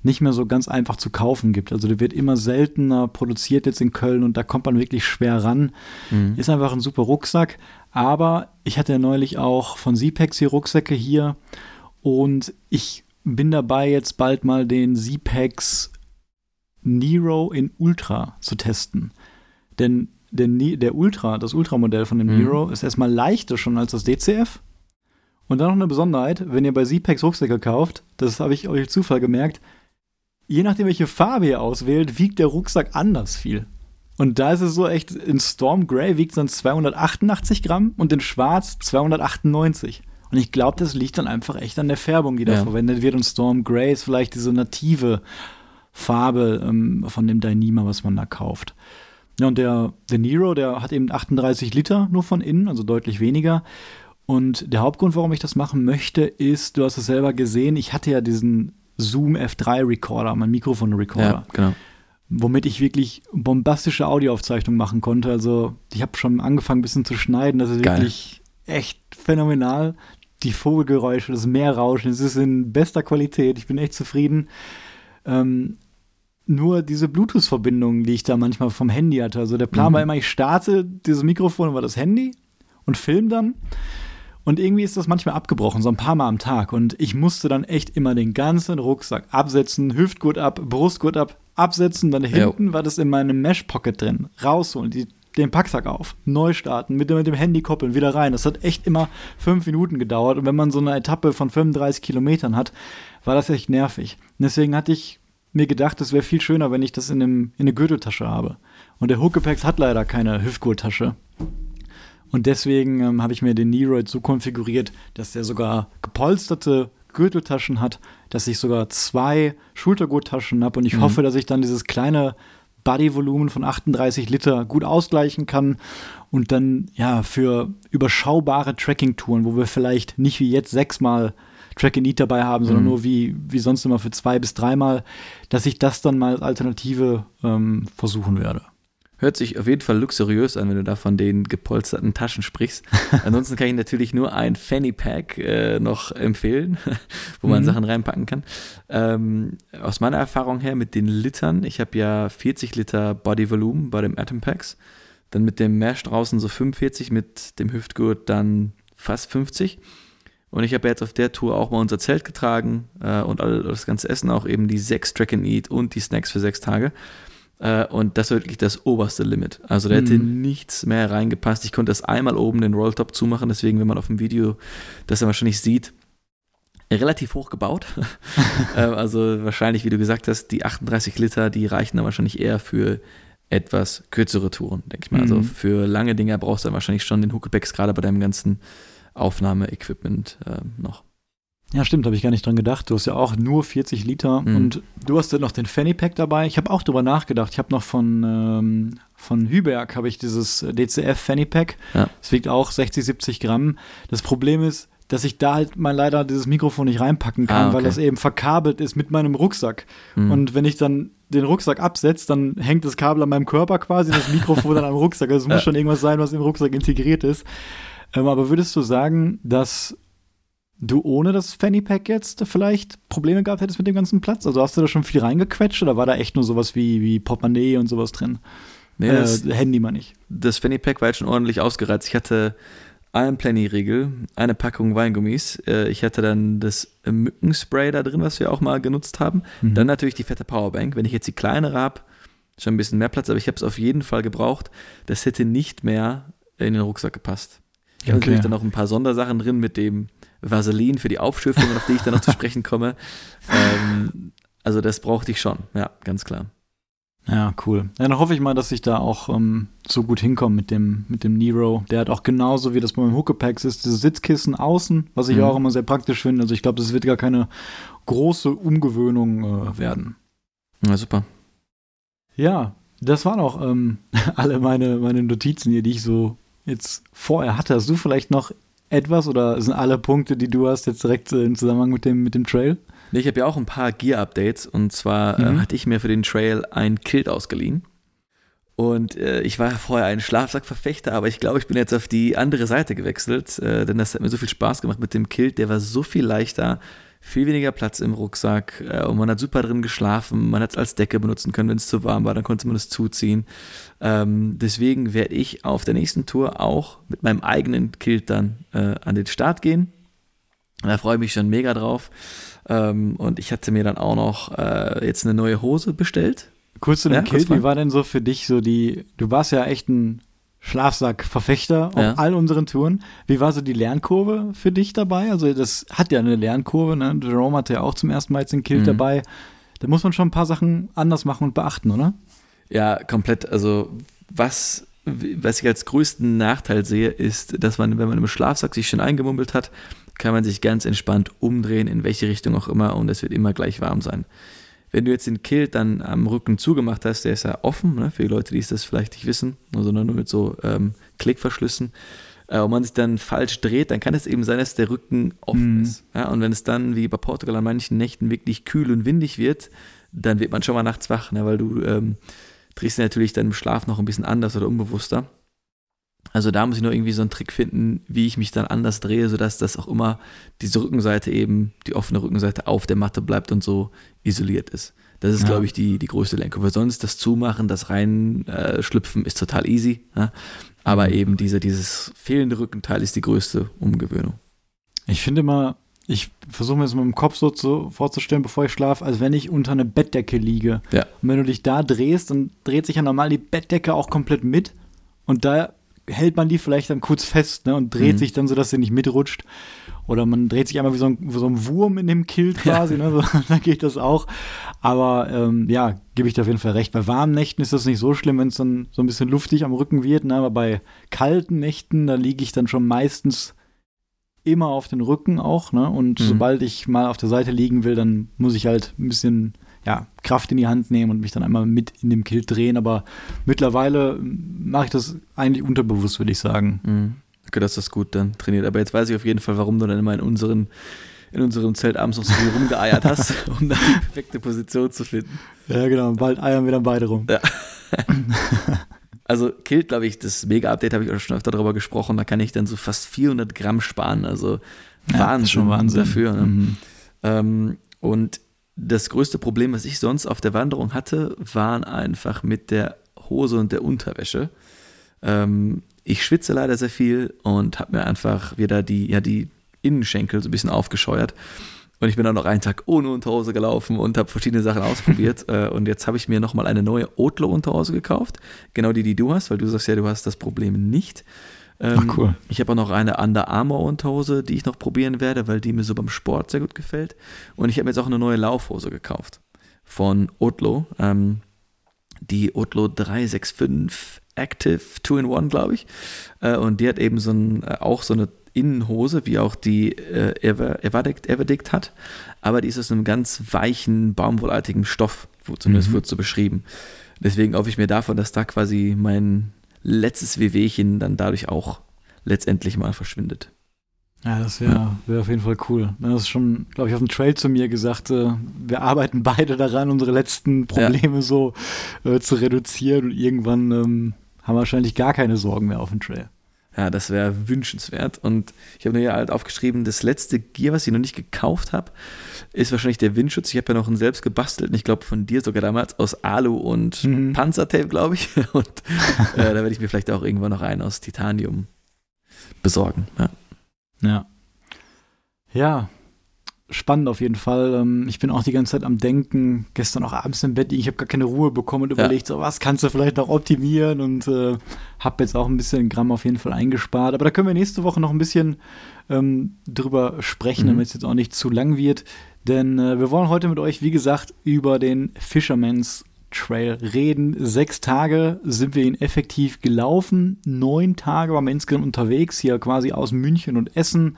nicht mehr so ganz einfach zu kaufen gibt. Also der wird immer seltener produziert jetzt in Köln und da kommt man wirklich schwer ran. Mhm. Ist einfach ein super Rucksack. Aber ich hatte ja neulich auch von Zipex die Rucksäcke hier und ich bin dabei, jetzt bald mal den Zipex Nero in Ultra zu testen. Denn der, der Ultra, das Ultramodell von dem mhm. Nero, ist erstmal leichter schon als das DCF. Und dann noch eine Besonderheit, wenn ihr bei Zipex Rucksäcke kauft, das habe ich euch Zufall gemerkt, je nachdem, welche Farbe ihr auswählt, wiegt der Rucksack anders viel. Und da ist es so echt, in Storm Grey wiegt es dann 288 Gramm und in Schwarz 298. Und ich glaube, das liegt dann einfach echt an der Färbung, die da ja. verwendet wird. Und Storm Grey ist vielleicht diese native Farbe ähm, von dem Dyneema, was man da kauft. Ja, und der, der Nero, der hat eben 38 Liter nur von innen, also deutlich weniger. Und der Hauptgrund, warum ich das machen möchte, ist, du hast es selber gesehen, ich hatte ja diesen Zoom F3 Recorder, mein Mikrofon-Recorder. Ja, genau. Womit ich wirklich bombastische Audioaufzeichnungen machen konnte. Also, ich habe schon angefangen, ein bisschen zu schneiden. Das ist Geil. wirklich echt phänomenal. Die Vogelgeräusche, das Meerrauschen, es ist in bester Qualität. Ich bin echt zufrieden. Ähm, nur diese Bluetooth-Verbindung, die ich da manchmal vom Handy hatte. Also der Plan mhm. war immer, ich starte dieses Mikrofon über das Handy und film dann. Und irgendwie ist das manchmal abgebrochen, so ein paar Mal am Tag. Und ich musste dann echt immer den ganzen Rucksack absetzen, Hüftgurt ab, Brustgurt ab, absetzen. Dann hinten jo. war das in meinem Mesh-Pocket drin. Rausholen, die den Packsack auf, neu starten, mit, mit dem Handy koppeln, wieder rein. Das hat echt immer fünf Minuten gedauert. Und wenn man so eine Etappe von 35 Kilometern hat, war das echt nervig. Und deswegen hatte ich mir gedacht, es wäre viel schöner, wenn ich das in, einem, in eine Gürteltasche habe. Und der Huckepax hat leider keine Hüftgurttasche. Und deswegen ähm, habe ich mir den Neroid so konfiguriert, dass der sogar gepolsterte Gürteltaschen hat, dass ich sogar zwei Schultergurttaschen habe. Und ich mhm. hoffe, dass ich dann dieses kleine Bodyvolumen von 38 Liter gut ausgleichen kann und dann ja für überschaubare Tracking-Touren, wo wir vielleicht nicht wie jetzt sechsmal Track and Eat dabei haben, sondern mhm. nur wie, wie sonst immer für zwei bis dreimal, dass ich das dann mal als Alternative ähm, versuchen werde. Hört sich auf jeden Fall luxuriös an, wenn du da von den gepolsterten Taschen sprichst. Ansonsten kann ich natürlich nur ein Fanny Pack äh, noch empfehlen, wo man mhm. Sachen reinpacken kann. Ähm, aus meiner Erfahrung her mit den Litern, ich habe ja 40 Liter Body Volume bei dem Atom Packs, dann mit dem Mesh draußen so 45, mit dem Hüftgurt dann fast 50. Und ich habe jetzt auf der Tour auch mal unser Zelt getragen äh, und all das ganze Essen, auch eben die sechs Track and Eat und die Snacks für sechs Tage. Äh, und das war wirklich das oberste Limit. Also da hätte mhm. nichts mehr reingepasst. Ich konnte das einmal oben den Rolltop zumachen, deswegen, wenn man auf dem Video das dann wahrscheinlich sieht, relativ hoch gebaut. Ähm, also wahrscheinlich, wie du gesagt hast, die 38 Liter, die reichen dann wahrscheinlich eher für etwas kürzere Touren, denke ich mal. Also mhm. Also für lange Dinger brauchst du dann wahrscheinlich schon den Huckebags, gerade bei deinem ganzen Aufnahmeequipment äh, noch. Ja, stimmt, habe ich gar nicht dran gedacht. Du hast ja auch nur 40 Liter mhm. und du hast ja noch den Fanny Pack dabei. Ich habe auch drüber nachgedacht. Ich habe noch von, ähm, von Hüberg habe ich dieses DCF Fanny Pack. Ja. Das wiegt auch 60, 70 Gramm. Das Problem ist, dass ich da halt mal leider dieses Mikrofon nicht reinpacken kann, ah, okay. weil das eben verkabelt ist mit meinem Rucksack. Mhm. Und wenn ich dann den Rucksack absetze, dann hängt das Kabel an meinem Körper quasi, das Mikrofon dann am Rucksack. Also es muss schon irgendwas sein, was im Rucksack integriert ist. Ähm, aber würdest du sagen, dass du ohne das Fanny Pack jetzt vielleicht Probleme gehabt hättest mit dem ganzen Platz? Also hast du da schon viel reingequetscht oder war da echt nur sowas wie, wie Portemonnaie und sowas drin? Nee, äh, das, Handy mal nicht. Das Fanny Pack war jetzt schon ordentlich ausgereizt. Ich hatte einen Plenty-Riegel, eine Packung Weingummis. Äh, ich hatte dann das Mückenspray da drin, was wir auch mal genutzt haben. Mhm. Dann natürlich die fette Powerbank. Wenn ich jetzt die kleinere habe, schon ein bisschen mehr Platz, aber ich habe es auf jeden Fall gebraucht. Das hätte nicht mehr in den Rucksack gepasst. Ich habe okay. natürlich dann noch ein paar Sondersachen drin mit dem Vaseline für die Aufschürfung, auf die ich dann noch zu sprechen komme. Ähm, also das brauchte ich schon, ja, ganz klar. Ja, cool. Ja, dann hoffe ich mal, dass ich da auch ähm, so gut hinkomme mit dem, mit dem Nero. Der hat auch genauso wie das bei meinem Huckepax ist, diese Sitzkissen außen, was ich mhm. auch immer sehr praktisch finde. Also ich glaube, das wird gar keine große Umgewöhnung äh, werden. Ja, super. Ja, das waren auch ähm, alle meine, meine Notizen hier, die ich so jetzt vorher hatte. Hast du vielleicht noch etwas oder sind alle Punkte, die du hast, jetzt direkt äh, im Zusammenhang mit dem, mit dem Trail? Nee, ich habe ja auch ein paar Gear-Updates und zwar äh, mhm. äh, hatte ich mir für den Trail ein Kilt ausgeliehen. Und äh, ich war vorher ein Schlafsackverfechter, aber ich glaube, ich bin jetzt auf die andere Seite gewechselt, äh, denn das hat mir so viel Spaß gemacht mit dem Kilt. Der war so viel leichter, viel weniger Platz im Rucksack äh, und man hat super drin geschlafen. Man hat es als Decke benutzen können, wenn es zu warm war, dann konnte man es zuziehen. Ähm, deswegen werde ich auf der nächsten Tour auch mit meinem eigenen Kilt dann äh, an den Start gehen. Da freue ich mich schon mega drauf. Ähm, und ich hatte mir dann auch noch äh, jetzt eine neue Hose bestellt. Kurz zu dem ja, Kilt, wie war denn so für dich so die, du warst ja echt ein Schlafsack-Verfechter auf ja. all unseren Touren. Wie war so die Lernkurve für dich dabei? Also das hat ja eine Lernkurve, ne? Jerome hatte ja auch zum ersten Mal jetzt den Kilt mhm. dabei. Da muss man schon ein paar Sachen anders machen und beachten, oder? Ja, komplett. Also was, was ich als größten Nachteil sehe, ist, dass man, wenn man im Schlafsack sich schon eingemummelt hat, kann man sich ganz entspannt umdrehen, in welche Richtung auch immer, und es wird immer gleich warm sein. Wenn du jetzt den Kilt dann am Rücken zugemacht hast, der ist ja offen, ne, für die Leute, die es das vielleicht nicht wissen, sondern nur mit so ähm, Klickverschlüssen, äh, und man sich dann falsch dreht, dann kann es eben sein, dass der Rücken offen mm. ist. Ja, und wenn es dann, wie bei Portugal an manchen Nächten, wirklich kühl und windig wird, dann wird man schon mal nachts wach, ne, weil du ähm, drehst natürlich dann im Schlaf noch ein bisschen anders oder unbewusster. Also da muss ich nur irgendwie so einen Trick finden, wie ich mich dann anders drehe, sodass das auch immer diese Rückenseite eben, die offene Rückenseite auf der Matte bleibt und so isoliert ist. Das ist, ja. glaube ich, die, die größte Lenkung. Weil sonst das Zumachen, das Reinschlüpfen ist total easy. Ja? Aber mhm. eben diese, dieses fehlende Rückenteil ist die größte Umgewöhnung. Ich finde immer, ich versuche mir das mit dem Kopf so zu, vorzustellen, bevor ich schlafe, als wenn ich unter einer Bettdecke liege. Ja. Und wenn du dich da drehst, dann dreht sich ja normal die Bettdecke auch komplett mit. Und da hält man die vielleicht dann kurz fest ne, und dreht mhm. sich dann so, dass sie nicht mitrutscht. Oder man dreht sich einmal wie so ein, wie so ein Wurm in dem Kill quasi, ja. ne, so, dann geht das auch. Aber ähm, ja, gebe ich dir auf jeden Fall recht. Bei warmen Nächten ist das nicht so schlimm, wenn es dann so ein bisschen luftig am Rücken wird. Ne, aber bei kalten Nächten, da liege ich dann schon meistens immer auf den Rücken auch. Ne? Und mhm. sobald ich mal auf der Seite liegen will, dann muss ich halt ein bisschen ja, Kraft in die Hand nehmen und mich dann einmal mit in dem Kill drehen. Aber mittlerweile mache ich das eigentlich unterbewusst, würde ich sagen. Mhm. Okay, das ist gut dann trainiert. Aber jetzt weiß ich auf jeden Fall, warum du dann immer in unseren in unserem Zelt abends noch so viel rumgeeiert hast, um dann die perfekte Position zu finden. Ja, genau. Bald eiern wir dann beide rum. Ja. also Kilt, glaube ich, das Mega-Update habe ich auch schon öfter darüber gesprochen. Da kann ich dann so fast 400 Gramm sparen. Also ja, Wahnsinn, schon Wahnsinn dafür. Ne? Mhm. Ähm, und das größte Problem, was ich sonst auf der Wanderung hatte, waren einfach mit der Hose und der Unterwäsche. Ähm, ich schwitze leider sehr viel und habe mir einfach wieder die, ja, die Innenschenkel so ein bisschen aufgescheuert. Und ich bin dann noch einen Tag ohne Unterhose gelaufen und habe verschiedene Sachen ausprobiert. Äh, und jetzt habe ich mir nochmal eine neue Otlo-Unterhose gekauft. Genau die, die du hast, weil du sagst ja, du hast das Problem nicht. Ähm, Ach cool. Ich habe auch noch eine Under Armour Unterhose, die ich noch probieren werde, weil die mir so beim Sport sehr gut gefällt. Und ich habe mir jetzt auch eine neue Laufhose gekauft von Otlo. Ähm, die Otlo 365 Active 2-in-1, glaube ich. Äh, und die hat eben so ein, äh, auch so eine Innenhose, wie auch die äh, Everdict, Everdict hat. Aber die ist aus einem ganz weichen, baumwollartigen Stoff, zumindest mhm. wird so beschrieben. Deswegen hoffe ich mir davon, dass da quasi mein letztes Wehwehchen dann dadurch auch letztendlich mal verschwindet. Ja, das wäre wär auf jeden Fall cool. Das ist schon, glaube ich, auf dem Trail zu mir gesagt, äh, wir arbeiten beide daran, unsere letzten Probleme ja. so äh, zu reduzieren und irgendwann ähm, haben wir wahrscheinlich gar keine Sorgen mehr auf dem Trail. Ja, das wäre wünschenswert. Und ich habe mir hier halt aufgeschrieben, das letzte Gear, was ich noch nicht gekauft habe, ist wahrscheinlich der Windschutz. Ich habe ja noch einen selbst gebastelt ich glaube von dir sogar damals aus Alu und mhm. Panzertape, glaube ich. Und äh, da werde ich mir vielleicht auch irgendwann noch einen aus Titanium besorgen. Ja. Ja. Ja, spannend auf jeden Fall. Ähm, ich bin auch die ganze Zeit am Denken, gestern auch abends im Bett, ich habe gar keine Ruhe bekommen und überlegt, ja. so was kannst du vielleicht noch optimieren und äh, habe jetzt auch ein bisschen Gramm auf jeden Fall eingespart. Aber da können wir nächste Woche noch ein bisschen ähm, drüber sprechen, mhm. damit es jetzt auch nicht zu lang wird. Denn äh, wir wollen heute mit euch, wie gesagt, über den Fisherman's Trail reden. Sechs Tage sind wir ihn effektiv gelaufen. Neun Tage waren wir insgesamt unterwegs, hier quasi aus München und Essen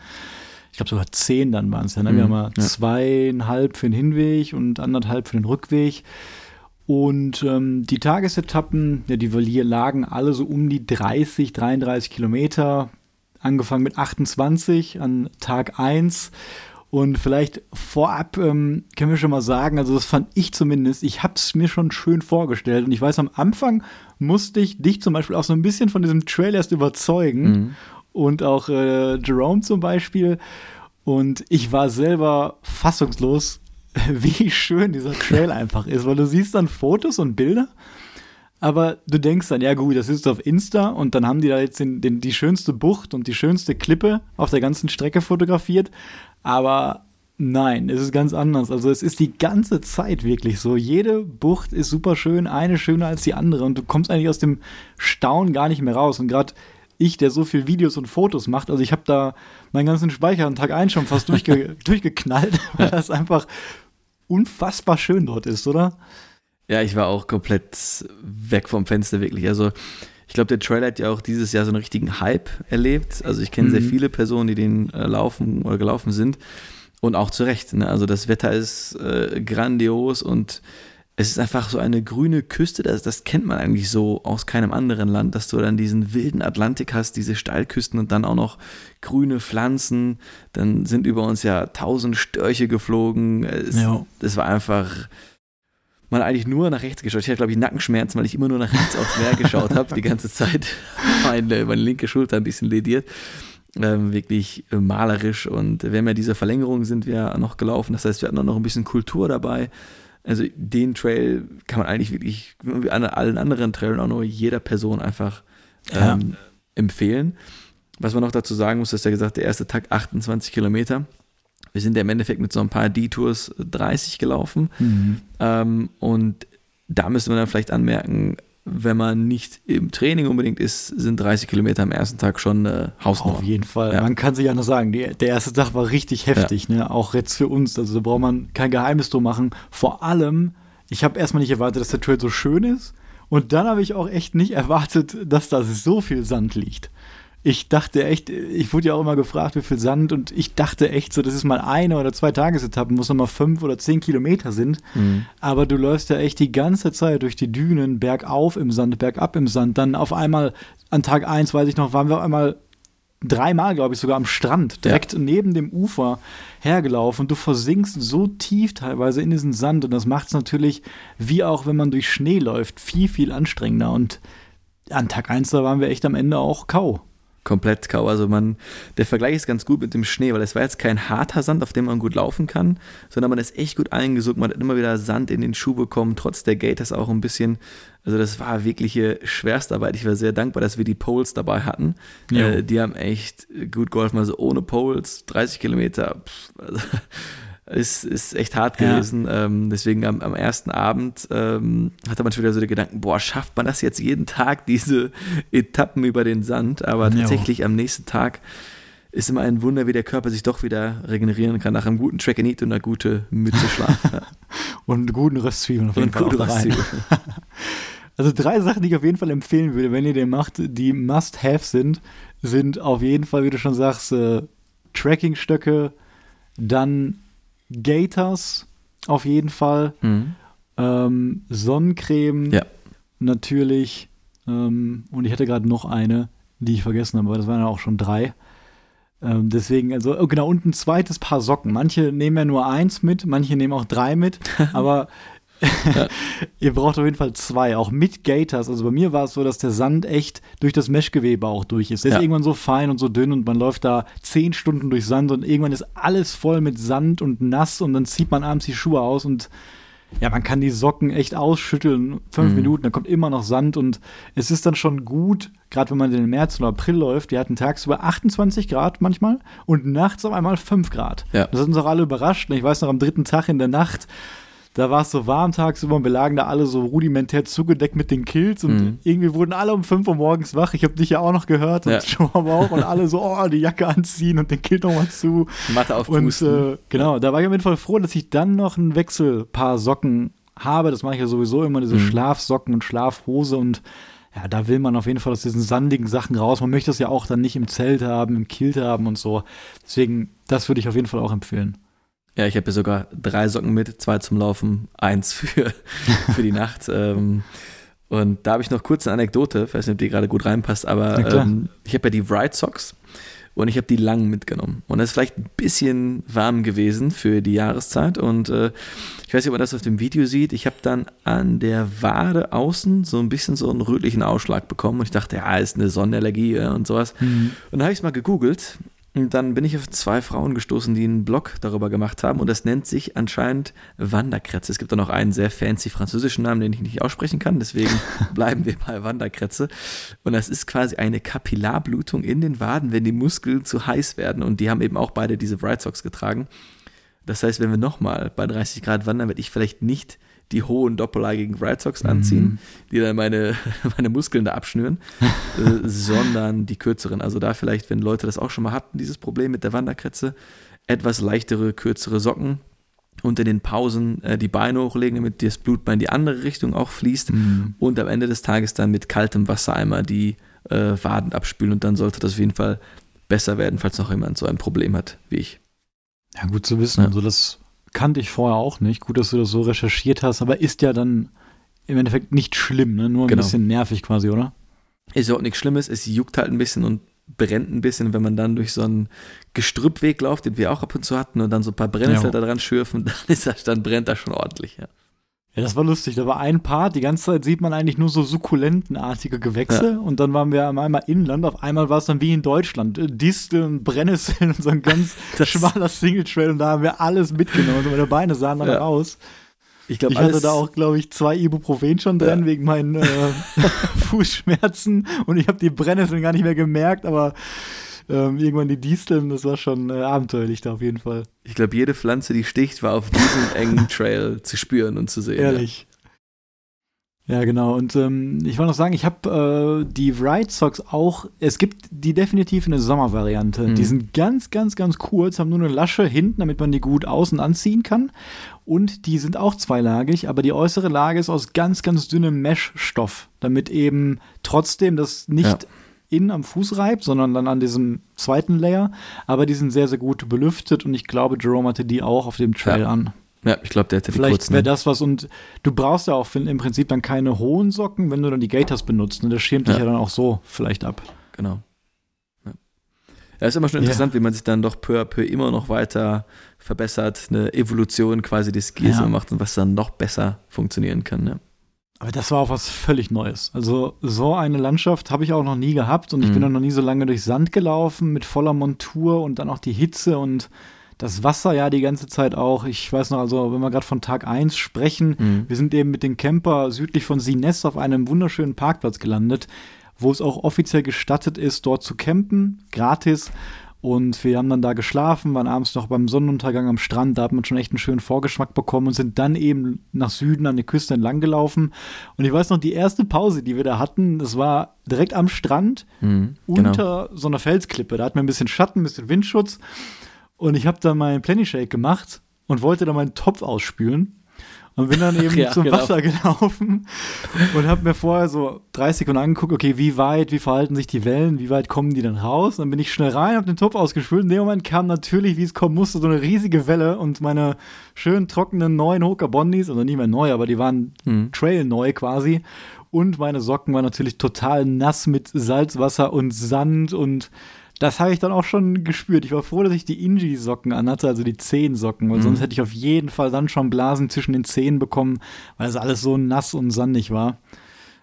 glaube sogar zehn dann waren es ja. Ne? Wir mhm, haben ja zweieinhalb für den Hinweg und anderthalb für den Rückweg. Und ähm, die Tagesetappen, ja, die wir hier lagen alle so um die 30, 33 Kilometer. Angefangen mit 28 an Tag 1. Und vielleicht vorab ähm, können wir schon mal sagen, also das fand ich zumindest, ich habe es mir schon schön vorgestellt. Und ich weiß, am Anfang musste ich dich zum Beispiel auch so ein bisschen von diesem Trail erst überzeugen. Mhm und auch äh, Jerome zum Beispiel. Und ich war selber fassungslos, wie schön dieser Trail einfach ist, weil du siehst dann Fotos und Bilder, aber du denkst dann, ja gut, das ist auf Insta und dann haben die da jetzt den, den, die schönste Bucht und die schönste Klippe auf der ganzen Strecke fotografiert, aber nein, es ist ganz anders. Also es ist die ganze Zeit wirklich so. Jede Bucht ist super schön, eine schöner als die andere und du kommst eigentlich aus dem Staunen gar nicht mehr raus. Und gerade ich, der so viel Videos und Fotos macht, also ich habe da meinen ganzen Speicher an Tag 1 schon fast durchge durchgeknallt, weil das einfach unfassbar schön dort ist, oder? Ja, ich war auch komplett weg vom Fenster, wirklich. Also, ich glaube, der Trailer hat ja auch dieses Jahr so einen richtigen Hype erlebt. Also, ich kenne mhm. sehr viele Personen, die den äh, laufen oder gelaufen sind. Und auch zu Recht. Ne? Also, das Wetter ist äh, grandios und es ist einfach so eine grüne Küste, das, das kennt man eigentlich so aus keinem anderen Land, dass du dann diesen wilden Atlantik hast, diese Steilküsten und dann auch noch grüne Pflanzen. Dann sind über uns ja tausend Störche geflogen. Es, ja. Das war einfach man eigentlich nur nach rechts geschaut. Ich hatte, glaube ich, Nackenschmerzen, weil ich immer nur nach rechts aufs Meer geschaut habe, die ganze Zeit. Meine, meine linke Schulter ein bisschen lediert. Ähm, wirklich malerisch. Und wir haben ja diese Verlängerung sind wir noch gelaufen. Das heißt, wir hatten auch noch ein bisschen Kultur dabei. Also den Trail kann man eigentlich wirklich, wie an allen anderen Trails auch nur jeder Person einfach ja. ähm, empfehlen. Was man noch dazu sagen muss, ist ja gesagt, der erste Tag 28 Kilometer. Wir sind ja im Endeffekt mit so ein paar Detours 30 gelaufen. Mhm. Ähm, und da müsste man dann vielleicht anmerken, wenn man nicht im Training unbedingt ist, sind 30 Kilometer am ersten Tag schon äh, Hausnummer. Auf jeden Fall. Ja. Man kann sich ja nur sagen, die, der erste Tag war richtig heftig, ja. ne? auch jetzt für uns. Also da braucht man kein Geheimnis drum machen. Vor allem, ich habe erstmal nicht erwartet, dass der Trail so schön ist. Und dann habe ich auch echt nicht erwartet, dass da so viel Sand liegt ich dachte echt, ich wurde ja auch immer gefragt, wie viel Sand und ich dachte echt so, das ist mal eine oder zwei Tagesetappen, muss nochmal fünf oder zehn Kilometer sind. Mhm. Aber du läufst ja echt die ganze Zeit durch die Dünen, bergauf im Sand, bergab im Sand. Dann auf einmal an Tag eins, weiß ich noch, waren wir auf einmal dreimal, glaube ich, sogar am Strand, direkt ja. neben dem Ufer hergelaufen und du versinkst so tief teilweise in diesen Sand und das macht es natürlich, wie auch wenn man durch Schnee läuft, viel, viel anstrengender und an Tag 1, da waren wir echt am Ende auch Kau komplett kau. Also man, der Vergleich ist ganz gut mit dem Schnee, weil es war jetzt kein harter Sand, auf dem man gut laufen kann, sondern man ist echt gut eingesucht. Man hat immer wieder Sand in den Schuh bekommen, trotz der Gators auch ein bisschen. Also das war wirkliche Schwerstarbeit. Ich war sehr dankbar, dass wir die Poles dabei hatten. Äh, die haben echt gut geholfen. Also ohne Poles, 30 Kilometer. Pff, also ist, ist echt hart gewesen. Ja. Ähm, deswegen am, am, ersten Abend ähm, hatte man schon wieder so die Gedanken, boah, schafft man das jetzt jeden Tag, diese Etappen über den Sand? Aber tatsächlich am nächsten Tag ist immer ein Wunder, wie der Körper sich doch wieder regenerieren kann nach einem guten Track and Eat und einer guten Mütze Schlaf. und guten Röstzwiebeln auf jeden und Fall. Gute also drei Sachen, die ich auf jeden Fall empfehlen würde, wenn ihr den macht, die Must-Have sind, sind auf jeden Fall, wie du schon sagst, äh, Trackingstöcke, dann Gators auf jeden Fall. Mhm. Ähm, Sonnencreme ja. natürlich. Ähm, und ich hatte gerade noch eine, die ich vergessen habe, aber das waren ja auch schon drei. Ähm, deswegen, also oh, genau, und ein zweites Paar Socken. Manche nehmen ja nur eins mit, manche nehmen auch drei mit, aber Ihr braucht auf jeden Fall zwei, auch mit Gators. Also bei mir war es so, dass der Sand echt durch das Meshgewebe auch durch ist. Der ja. ist irgendwann so fein und so dünn und man läuft da zehn Stunden durch Sand und irgendwann ist alles voll mit Sand und nass und dann zieht man abends die Schuhe aus und ja, man kann die Socken echt ausschütteln, fünf mhm. Minuten, da kommt immer noch Sand und es ist dann schon gut, gerade wenn man in den März oder April läuft, wir hatten tagsüber 28 Grad manchmal und nachts auf einmal 5 Grad. Ja. Das hat uns auch alle überrascht. Ich weiß noch, am dritten Tag in der Nacht da war es so warm tagsüber und wir lagen da alle so rudimentär zugedeckt mit den Kills und mhm. irgendwie wurden alle um 5 Uhr morgens wach. Ich habe dich ja auch noch gehört und ja. schon aber auch und alle so, oh, die Jacke anziehen und den Kill nochmal zu. Matte auf Und äh, genau, da war ich auf jeden Fall froh, dass ich dann noch ein Wechselpaar Socken habe. Das mache ich ja sowieso immer, diese mhm. Schlafsocken und Schlafhose und ja, da will man auf jeden Fall aus diesen sandigen Sachen raus. Man möchte das ja auch dann nicht im Zelt haben, im Kilt haben und so. Deswegen, das würde ich auf jeden Fall auch empfehlen. Ja, ich habe hier sogar drei Socken mit, zwei zum Laufen, eins für, für die Nacht. Ähm, und da habe ich noch kurz eine Anekdote, ich weiß nicht, ob die gerade gut reinpasst, aber ähm, ich habe ja die Wright Socks und ich habe die langen mitgenommen. Und es ist vielleicht ein bisschen warm gewesen für die Jahreszeit. Und äh, ich weiß nicht, ob man das auf dem Video sieht. Ich habe dann an der Wade außen so ein bisschen so einen rötlichen Ausschlag bekommen. Und ich dachte, ja, ist eine Sonnenallergie und sowas. Mhm. Und dann habe ich es mal gegoogelt dann bin ich auf zwei Frauen gestoßen, die einen Blog darüber gemacht haben und das nennt sich anscheinend Wanderkretze. Es gibt da noch einen sehr fancy französischen Namen, den ich nicht aussprechen kann, deswegen bleiben wir bei Wanderkretze. Und das ist quasi eine Kapillarblutung in den Waden, wenn die Muskeln zu heiß werden und die haben eben auch beide diese Bright Socks getragen. Das heißt, wenn wir nochmal bei 30 Grad wandern, werde ich vielleicht nicht die hohen doppeleigigen Red Sox anziehen, mhm. die dann meine, meine Muskeln da abschnüren, äh, sondern die kürzeren. Also da vielleicht, wenn Leute das auch schon mal hatten, dieses Problem mit der Wanderkretze, etwas leichtere, kürzere Socken und in den Pausen äh, die Beine hochlegen, damit das Blut mal in die andere Richtung auch fließt mhm. und am Ende des Tages dann mit kaltem Wasser einmal die äh, Waden abspülen und dann sollte das auf jeden Fall besser werden, falls noch jemand so ein Problem hat wie ich. Ja, gut zu wissen. Ja. Also das kannte ich vorher auch nicht. Gut, dass du das so recherchiert hast, aber ist ja dann im Endeffekt nicht schlimm, ne? nur ein genau. bisschen nervig quasi, oder? Ist ja auch nichts Schlimmes, es juckt halt ein bisschen und brennt ein bisschen, wenn man dann durch so einen Gestrüppweg läuft, den wir auch ab und zu hatten und dann so ein paar Brennnessel ja. da dran schürfen, dann, ist das, dann brennt das schon ordentlich, ja. Ja, das war lustig. Da war ein Part, die ganze Zeit sieht man eigentlich nur so sukkulentenartige Gewächse. Ja. Und dann waren wir einmal Inland. Auf einmal war es dann wie in Deutschland. Äh, Disteln, Brennnesseln und so ein ganz schmaler Single Trail. Und da haben wir alles mitgenommen. Und meine Beine sahen dann ja. aus. Ich, glaub, ich hatte da auch, glaube ich, zwei Ibuprofen schon drin ja. wegen meinen äh, Fußschmerzen. Und ich habe die Brennnesseln gar nicht mehr gemerkt. Aber ähm, irgendwann die Disteln, das war schon äh, abenteuerlich da auf jeden Fall. Ich glaube, jede Pflanze, die sticht, war auf diesem engen Trail zu spüren und zu sehen. Ehrlich. Ja, genau. Und ähm, ich wollte noch sagen, ich habe äh, die Ride Socks auch, es gibt die definitiv eine Sommervariante. Mhm. Die sind ganz, ganz, ganz kurz, haben nur eine Lasche hinten, damit man die gut außen anziehen kann. Und die sind auch zweilagig, aber die äußere Lage ist aus ganz, ganz dünnem Mesh-Stoff, damit eben trotzdem das nicht ja. Innen am Fuß reibt, sondern dann an diesem zweiten Layer. Aber die sind sehr, sehr gut belüftet und ich glaube, Jerome hatte die auch auf dem Trail ja. an. Ja, ich glaube, der hätte die Vielleicht wäre das was und du brauchst ja auch im Prinzip dann keine hohen Socken, wenn du dann die Gators benutzt. Und ne? das schirmt ja. dich ja dann auch so vielleicht ab. Genau. Ja, ja ist immer schon interessant, ja. wie man sich dann doch peu à peu immer noch weiter verbessert, eine Evolution quasi des Skis ja. macht und was dann noch besser funktionieren kann. Ja. Aber das war auch was völlig Neues. Also so eine Landschaft habe ich auch noch nie gehabt und ich mhm. bin noch nie so lange durch Sand gelaufen mit voller Montur und dann auch die Hitze und das Wasser ja die ganze Zeit auch. Ich weiß noch, also wenn wir gerade von Tag 1 sprechen, mhm. wir sind eben mit dem Camper südlich von Sines auf einem wunderschönen Parkplatz gelandet, wo es auch offiziell gestattet ist, dort zu campen, gratis. Und wir haben dann da geschlafen, waren abends noch beim Sonnenuntergang am Strand, da hat man schon echt einen schönen Vorgeschmack bekommen und sind dann eben nach Süden an der Küste entlang gelaufen. Und ich weiß noch, die erste Pause, die wir da hatten, das war direkt am Strand mhm, genau. unter so einer Felsklippe. Da hatten wir ein bisschen Schatten, ein bisschen Windschutz. Und ich habe dann meinen Plenty Shake gemacht und wollte dann meinen Topf ausspülen. Und bin dann eben ja, zum genau. Wasser gelaufen und habe mir vorher so 30 Sekunden angeguckt, okay, wie weit, wie verhalten sich die Wellen, wie weit kommen die dann raus? Und dann bin ich schnell rein, habe den Topf ausgespült. In dem Moment kam natürlich, wie es kommen musste, so eine riesige Welle und meine schön trockenen neuen Hoka Bondis, also nicht mehr neu, aber die waren mhm. Trail neu quasi. Und meine Socken waren natürlich total nass mit Salzwasser und Sand und das habe ich dann auch schon gespürt. Ich war froh, dass ich die Inji-Socken anhatte, also die Zehensocken, weil mhm. sonst hätte ich auf jeden Fall dann schon Blasen zwischen den Zehen bekommen, weil es alles so nass und sandig war.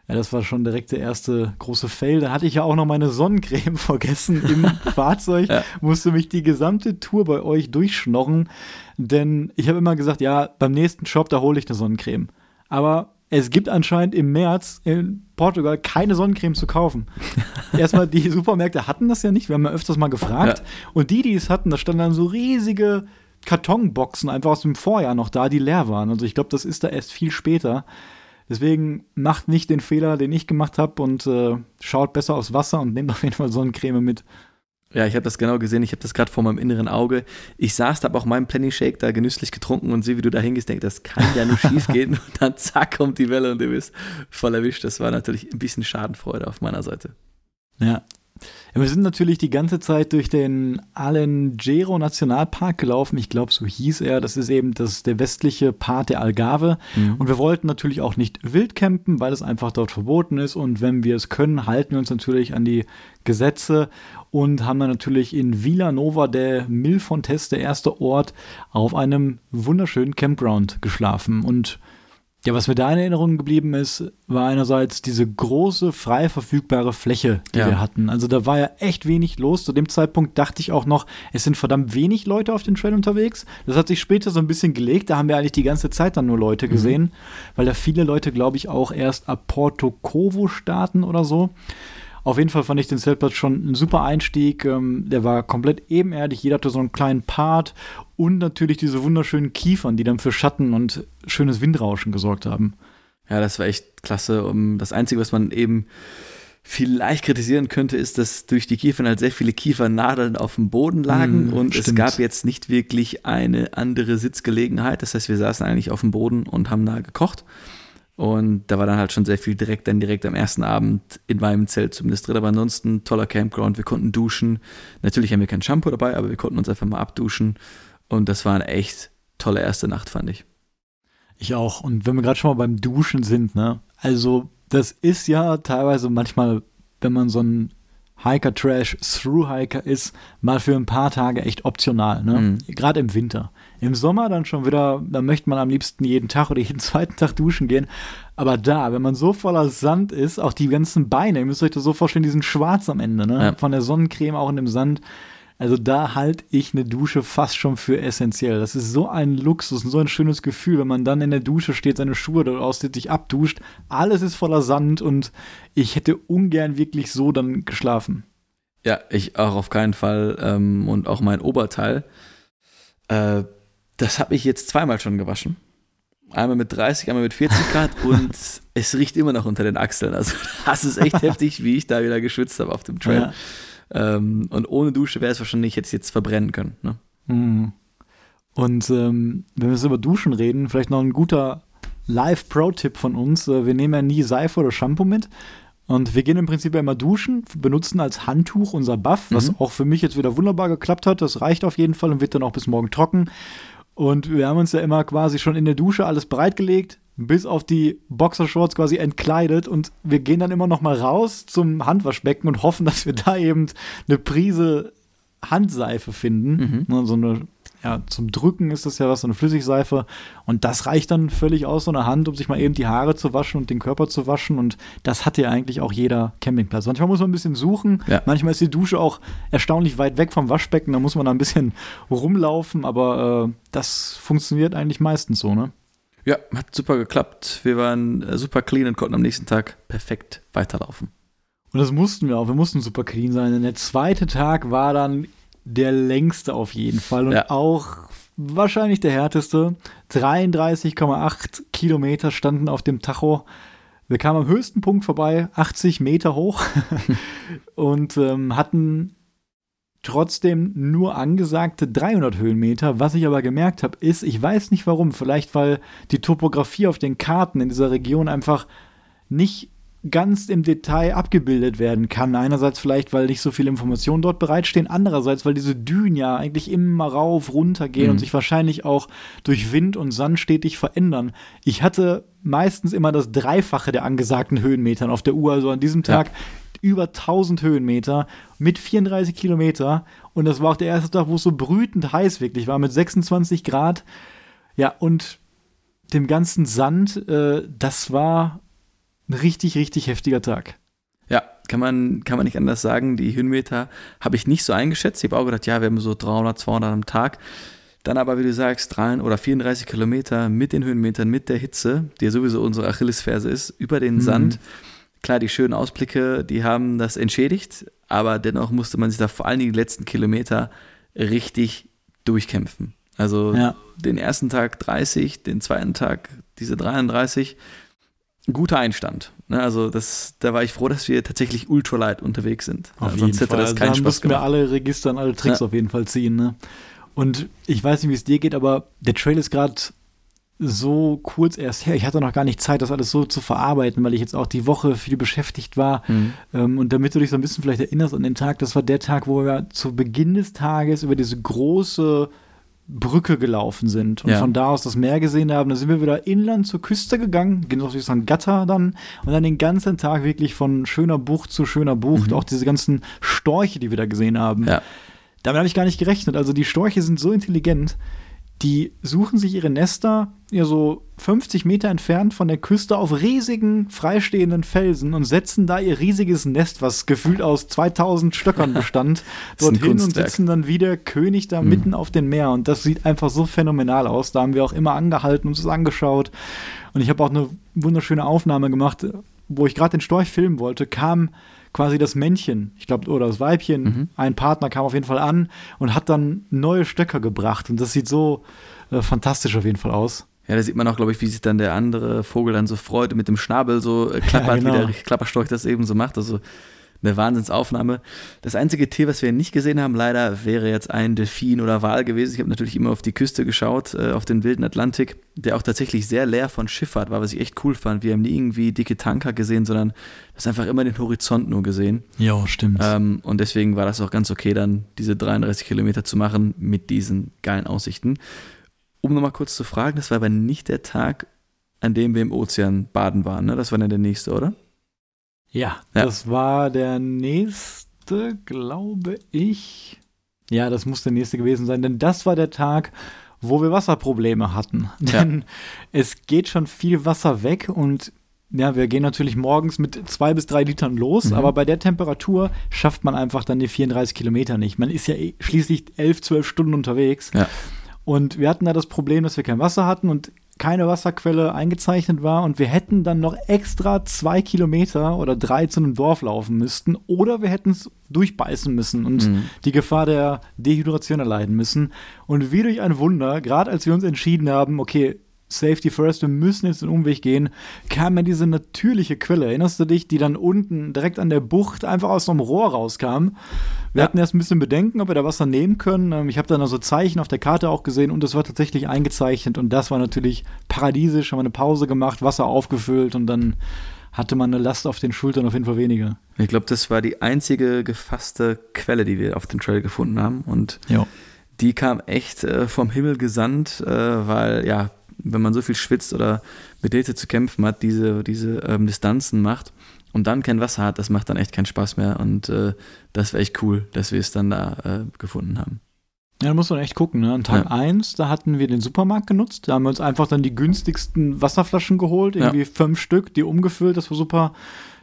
Ja, das war schon direkt der erste große Fail. Da hatte ich ja auch noch meine Sonnencreme vergessen im Fahrzeug. Ja. Musste mich die gesamte Tour bei euch durchschnorren. Denn ich habe immer gesagt, ja, beim nächsten Shop, da hole ich eine Sonnencreme. Aber es gibt anscheinend im März in Portugal keine Sonnencreme zu kaufen. Erstmal, die Supermärkte hatten das ja nicht, wir haben ja öfters mal gefragt. Ja. Und die, die es hatten, da standen dann so riesige Kartonboxen einfach aus dem Vorjahr noch da, die leer waren. Also ich glaube, das ist da erst viel später. Deswegen macht nicht den Fehler, den ich gemacht habe und äh, schaut besser aufs Wasser und nehmt auf jeden Fall Sonnencreme mit. Ja, ich habe das genau gesehen. Ich habe das gerade vor meinem inneren Auge. Ich saß da, habe auch meinen Plenty Shake da genüsslich getrunken und sehe, wie du da hingehst. Denk, das kann ja nicht schief gehen. Und dann zack kommt die Welle und du bist voll erwischt. Das war natürlich ein bisschen Schadenfreude auf meiner Seite. Ja. Wir sind natürlich die ganze Zeit durch den Alenjero Nationalpark gelaufen. Ich glaube, so hieß er. Das ist eben das, der westliche Part der Algarve. Mhm. Und wir wollten natürlich auch nicht wild campen, weil es einfach dort verboten ist. Und wenn wir es können, halten wir uns natürlich an die Gesetze und haben dann natürlich in Villanova der Milfontes, der erste Ort, auf einem wunderschönen Campground geschlafen. Und ja, was mir da in Erinnerung geblieben ist, war einerseits diese große, frei verfügbare Fläche, die ja. wir hatten. Also da war ja echt wenig los. Zu dem Zeitpunkt dachte ich auch noch, es sind verdammt wenig Leute auf den Trail unterwegs. Das hat sich später so ein bisschen gelegt. Da haben wir eigentlich die ganze Zeit dann nur Leute mhm. gesehen, mhm. weil da viele Leute, glaube ich, auch erst ab Porto Covo starten oder so. Auf jeden Fall fand ich den Zeltplatz schon ein super Einstieg. Ähm, der war komplett ebenerdig. Jeder hatte so einen kleinen Part und natürlich diese wunderschönen Kiefern, die dann für Schatten und schönes Windrauschen gesorgt haben. Ja, das war echt klasse. Das Einzige, was man eben vielleicht kritisieren könnte, ist, dass durch die Kiefern halt sehr viele Kiefernadeln auf dem Boden lagen mm, und stimmt. es gab jetzt nicht wirklich eine andere Sitzgelegenheit. Das heißt, wir saßen eigentlich auf dem Boden und haben da gekocht. Und da war dann halt schon sehr viel direkt, dann direkt am ersten Abend in meinem Zelt zumindest drin. Aber ansonsten toller Campground. Wir konnten duschen. Natürlich haben wir kein Shampoo dabei, aber wir konnten uns einfach mal abduschen. Und das war eine echt tolle erste Nacht, fand ich. Ich auch. Und wenn wir gerade schon mal beim Duschen sind, ne? Also, das ist ja teilweise manchmal, wenn man so ein Hiker-Trash, Through-Hiker ist, mal für ein paar Tage echt optional, ne? Mhm. Gerade im Winter. Im Sommer dann schon wieder, da möchte man am liebsten jeden Tag oder jeden zweiten Tag duschen gehen. Aber da, wenn man so voller Sand ist, auch die ganzen Beine, ihr müsst euch das so vorstellen, die sind schwarz am Ende, ne? Ja. Von der Sonnencreme auch in dem Sand. Also da halte ich eine Dusche fast schon für essentiell. Das ist so ein Luxus und so ein schönes Gefühl, wenn man dann in der Dusche steht, seine Schuhe dort auszieht, sich abduscht. Alles ist voller Sand und ich hätte ungern wirklich so dann geschlafen. Ja, ich auch auf keinen Fall. Ähm, und auch mein Oberteil. Äh, das habe ich jetzt zweimal schon gewaschen. Einmal mit 30, einmal mit 40 Grad und es riecht immer noch unter den Achseln. Also das ist echt heftig, wie ich da wieder geschwitzt habe auf dem Trail. Ja. Ähm, und ohne Dusche wäre es wahrscheinlich, hätte ich jetzt verbrennen können. Ne? Mhm. Und ähm, wenn wir jetzt über Duschen reden, vielleicht noch ein guter Live-Pro-Tipp von uns. Äh, wir nehmen ja nie Seife oder Shampoo mit. Und wir gehen im Prinzip immer duschen, benutzen als Handtuch unser Buff, was mhm. auch für mich jetzt wieder wunderbar geklappt hat. Das reicht auf jeden Fall und wird dann auch bis morgen trocken. Und wir haben uns ja immer quasi schon in der Dusche alles bereitgelegt, bis auf die Boxershorts quasi entkleidet und wir gehen dann immer noch mal raus zum Handwaschbecken und hoffen, dass wir da eben eine Prise Handseife finden, mhm. So eine ja, zum Drücken ist das ja was, so eine Flüssigseife. Und das reicht dann völlig aus, so eine Hand, um sich mal eben die Haare zu waschen und den Körper zu waschen. Und das hat ja eigentlich auch jeder Campingplatz. Manchmal muss man ein bisschen suchen. Ja. Manchmal ist die Dusche auch erstaunlich weit weg vom Waschbecken. Da muss man da ein bisschen rumlaufen. Aber äh, das funktioniert eigentlich meistens so, ne? Ja, hat super geklappt. Wir waren äh, super clean und konnten am nächsten Tag perfekt weiterlaufen. Und das mussten wir auch. Wir mussten super clean sein. Denn der zweite Tag war dann der längste auf jeden Fall und ja. auch wahrscheinlich der härteste. 33,8 Kilometer standen auf dem Tacho. Wir kamen am höchsten Punkt vorbei, 80 Meter hoch und ähm, hatten trotzdem nur angesagte 300 Höhenmeter. Was ich aber gemerkt habe, ist, ich weiß nicht warum, vielleicht weil die Topografie auf den Karten in dieser Region einfach nicht ganz im Detail abgebildet werden kann. Einerseits vielleicht, weil nicht so viele Informationen dort bereitstehen, andererseits, weil diese Dünen ja eigentlich immer rauf, runter gehen mhm. und sich wahrscheinlich auch durch Wind und Sand stetig verändern. Ich hatte meistens immer das Dreifache der angesagten Höhenmetern auf der Uhr, also an diesem Tag ja. über 1000 Höhenmeter mit 34 Kilometer und das war auch der erste Tag, wo es so brütend heiß wirklich war mit 26 Grad. Ja, und dem ganzen Sand, äh, das war ein richtig, richtig heftiger Tag. Ja, kann man, kann man nicht anders sagen. Die Höhenmeter habe ich nicht so eingeschätzt. Ich habe auch gedacht, ja, wir haben so 300, 200 am Tag. Dann aber, wie du sagst, 3 oder 34 Kilometer mit den Höhenmetern, mit der Hitze, die ja sowieso unsere Achillesferse ist, über den mhm. Sand. Klar, die schönen Ausblicke, die haben das entschädigt, aber dennoch musste man sich da vor allen Dingen die letzten Kilometer richtig durchkämpfen. Also ja. den ersten Tag 30, den zweiten Tag diese 33 ein guter Einstand. Ne, also das, da war ich froh, dass wir tatsächlich ultralight unterwegs sind. Auf also Sonst hätte Fall. das keinen also Spaß gemacht. wir alle Register und alle Tricks ja. auf jeden Fall ziehen. Ne? Und ich weiß nicht, wie es dir geht, aber der Trail ist gerade so kurz erst her. Ich hatte noch gar nicht Zeit, das alles so zu verarbeiten, weil ich jetzt auch die Woche viel beschäftigt war. Mhm. Ähm, und damit du dich so ein bisschen vielleicht erinnerst an den Tag, das war der Tag, wo wir zu Beginn des Tages über diese große Brücke gelaufen sind und ja. von da aus das Meer gesehen haben. Da sind wir wieder inland zur Küste gegangen, genau wie St. Gatter dann und dann den ganzen Tag wirklich von schöner Bucht zu schöner Bucht, mhm. auch diese ganzen Storche, die wir da gesehen haben. Ja. Damit habe ich gar nicht gerechnet. Also die Storche sind so intelligent, die suchen sich ihre Nester ja so 50 Meter entfernt von der Küste auf riesigen freistehenden Felsen und setzen da ihr riesiges Nest, was gefühlt aus 2000 Stöckern bestand, dorthin und sitzen dann wieder König da mhm. mitten auf dem Meer. Und das sieht einfach so phänomenal aus. Da haben wir auch immer angehalten und es angeschaut. Und ich habe auch eine wunderschöne Aufnahme gemacht, wo ich gerade den Storch filmen wollte, kam quasi das Männchen, ich glaube, oder das Weibchen, mhm. ein Partner kam auf jeden Fall an und hat dann neue Stöcker gebracht. Und das sieht so äh, fantastisch auf jeden Fall aus. Ja, da sieht man auch, glaube ich, wie sich dann der andere Vogel dann so freut und mit dem Schnabel so äh, klappert, ja, genau. wie der Klapperstorch das eben so macht. Also eine Wahnsinnsaufnahme. Das einzige Tier, was wir nicht gesehen haben, leider, wäre jetzt ein Delfin oder Wal gewesen. Ich habe natürlich immer auf die Küste geschaut, äh, auf den wilden Atlantik, der auch tatsächlich sehr leer von Schifffahrt war, was ich echt cool fand. Wir haben nie irgendwie dicke Tanker gesehen, sondern das einfach immer den Horizont nur gesehen. Ja, stimmt. Ähm, und deswegen war das auch ganz okay, dann diese 33 Kilometer zu machen mit diesen geilen Aussichten. Um nochmal kurz zu fragen, das war aber nicht der Tag, an dem wir im Ozean baden waren, ne? Das war dann der nächste, oder? Ja, ja, das war der nächste, glaube ich. Ja, das muss der nächste gewesen sein, denn das war der Tag, wo wir Wasserprobleme hatten. Ja. Denn es geht schon viel Wasser weg und ja, wir gehen natürlich morgens mit zwei bis drei Litern los, mhm. aber bei der Temperatur schafft man einfach dann die 34 Kilometer nicht. Man ist ja eh schließlich elf, zwölf Stunden unterwegs. Ja. Und wir hatten da das Problem, dass wir kein Wasser hatten und keine Wasserquelle eingezeichnet war und wir hätten dann noch extra zwei Kilometer oder drei zu einem Dorf laufen müssten oder wir hätten es durchbeißen müssen und mhm. die Gefahr der Dehydration erleiden müssen. Und wie durch ein Wunder, gerade als wir uns entschieden haben, okay, Safety First, wir müssen jetzt den Umweg gehen, kam mir diese natürliche Quelle, erinnerst du dich, die dann unten direkt an der Bucht einfach aus so einem Rohr rauskam. Wir ja. hatten erst ein bisschen Bedenken, ob wir da Wasser nehmen können. Ähm, ich habe dann also Zeichen auf der Karte auch gesehen und es war tatsächlich eingezeichnet und das war natürlich paradiesisch, haben wir eine Pause gemacht, Wasser aufgefüllt und dann hatte man eine Last auf den Schultern auf jeden Fall weniger. Ich glaube, das war die einzige gefasste Quelle, die wir auf dem Trail gefunden haben und ja. die kam echt äh, vom Himmel gesandt, äh, weil ja, wenn man so viel schwitzt oder mit Hitze zu kämpfen hat, diese, diese ähm, Distanzen macht und dann kein Wasser hat, das macht dann echt keinen Spaß mehr. Und äh, das wäre echt cool, dass wir es dann da äh, gefunden haben. Ja, da muss man echt gucken. Ne? An Tag ja. 1, da hatten wir den Supermarkt genutzt. Da haben wir uns einfach dann die günstigsten Wasserflaschen geholt, irgendwie ja. fünf Stück, die umgefüllt, das war super.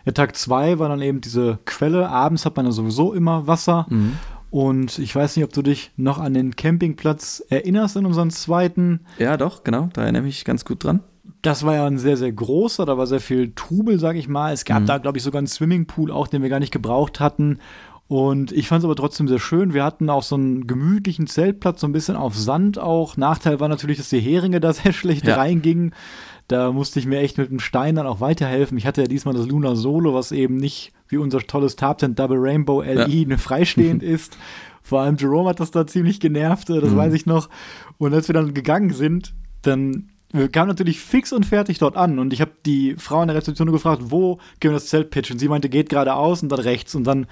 Ja, Tag 2 war dann eben diese Quelle. Abends hat man ja sowieso immer Wasser. Mhm. Und ich weiß nicht, ob du dich noch an den Campingplatz erinnerst in unseren zweiten. Ja, doch, genau. Da erinnere ich mich ganz gut dran. Das war ja ein sehr, sehr großer, da war sehr viel Trubel, sag ich mal. Es gab mhm. da, glaube ich, sogar einen Swimmingpool auch, den wir gar nicht gebraucht hatten. Und ich fand es aber trotzdem sehr schön. Wir hatten auch so einen gemütlichen Zeltplatz, so ein bisschen auf Sand auch. Nachteil war natürlich, dass die Heringe da sehr schlecht ja. reingingen. Da musste ich mir echt mit dem Stein dann auch weiterhelfen. Ich hatte ja diesmal das Luna Solo, was eben nicht wie unser tolles Tarptent Double Rainbow LI ja. freistehend ist. Vor allem Jerome hat das da ziemlich genervt, das mhm. weiß ich noch. Und als wir dann gegangen sind, dann wir kamen natürlich fix und fertig dort an und ich habe die Frau in der Rezeption gefragt, wo können wir das Zelt pitchen? Und sie meinte, geht geradeaus und dann rechts. Und dann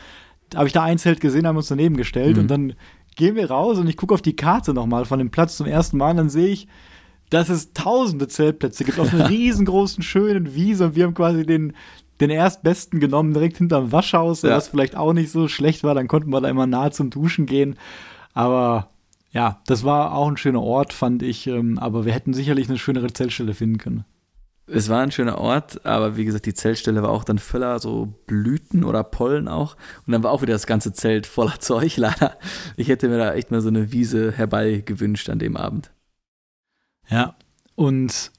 habe ich da ein Zelt gesehen, haben uns daneben gestellt mhm. und dann gehen wir raus und ich gucke auf die Karte nochmal von dem Platz zum ersten Mal und dann sehe ich, dass es tausende Zeltplätze gibt auf einer riesengroßen, schönen Wiese und wir haben quasi den, den erstbesten genommen, direkt hinterm Waschhaus, ja. was vielleicht auch nicht so schlecht war. Dann konnten wir da immer nah zum Duschen gehen. Aber ja, das war auch ein schöner Ort, fand ich. Ähm, aber wir hätten sicherlich eine schönere Zeltstelle finden können. Es war ein schöner Ort, aber wie gesagt, die Zeltstelle war auch dann voller so Blüten oder Pollen auch. Und dann war auch wieder das ganze Zelt voller Zeug, leider. Ich hätte mir da echt mal so eine Wiese herbei gewünscht an dem Abend. Ja, und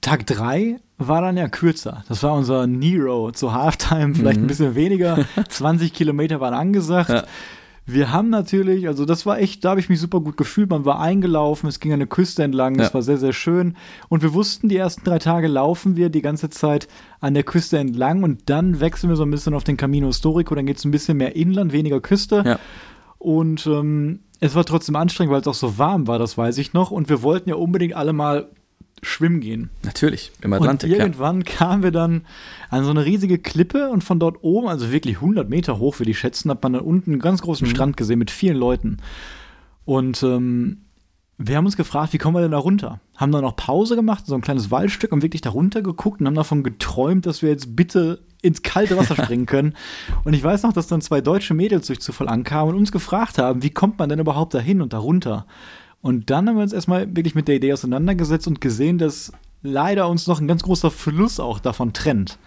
Tag 3 war dann ja kürzer. Das war unser Nero zur Halftime, vielleicht mhm. ein bisschen weniger. 20 Kilometer waren angesagt. Ja. Wir haben natürlich, also das war echt, da habe ich mich super gut gefühlt. Man war eingelaufen, es ging an der Küste entlang, das ja. war sehr, sehr schön. Und wir wussten, die ersten drei Tage laufen wir die ganze Zeit an der Küste entlang und dann wechseln wir so ein bisschen auf den Camino Historico, dann geht es ein bisschen mehr Inland, weniger Küste. Ja. Und ähm, es war trotzdem anstrengend, weil es auch so warm war, das weiß ich noch. Und wir wollten ja unbedingt alle mal schwimmen gehen. Natürlich, im Atlantik. Und irgendwann ja. kamen wir dann an so eine riesige Klippe und von dort oben, also wirklich 100 Meter hoch, würde ich schätzen, hat man dann unten einen ganz großen mhm. Strand gesehen mit vielen Leuten. Und ähm, wir haben uns gefragt, wie kommen wir denn da runter? Haben dann noch Pause gemacht, so ein kleines Waldstück und wirklich da runter geguckt und haben davon geträumt, dass wir jetzt bitte ins kalte Wasser springen können. Und ich weiß noch, dass dann zwei deutsche Mädels durch Zufall ankamen und uns gefragt haben, wie kommt man denn überhaupt da hin und da runter? Und dann haben wir uns erstmal wirklich mit der Idee auseinandergesetzt und gesehen, dass leider uns noch ein ganz großer Fluss auch davon trennt,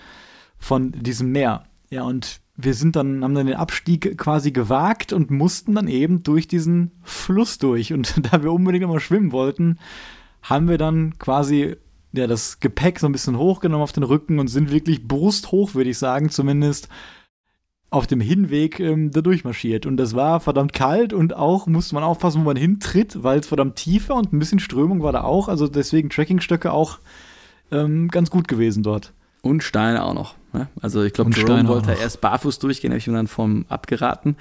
von diesem Meer. Ja, und wir sind dann, haben dann den Abstieg quasi gewagt und mussten dann eben durch diesen Fluss durch. Und da wir unbedingt nochmal schwimmen wollten, haben wir dann quasi ja, das Gepäck so ein bisschen hochgenommen auf den Rücken und sind wirklich brusthoch, würde ich sagen, zumindest auf dem Hinweg ähm, da durchmarschiert. Und das war verdammt kalt und auch musste man aufpassen, wo man hintritt, weil es verdammt tief war und ein bisschen Strömung war da auch. Also deswegen Trekkingstöcke auch ähm, ganz gut gewesen dort. Und Steine auch noch. Ne? Also ich glaube, Jerome wollte erst barfuß durchgehen, habe ich ihm dann vom abgeraten.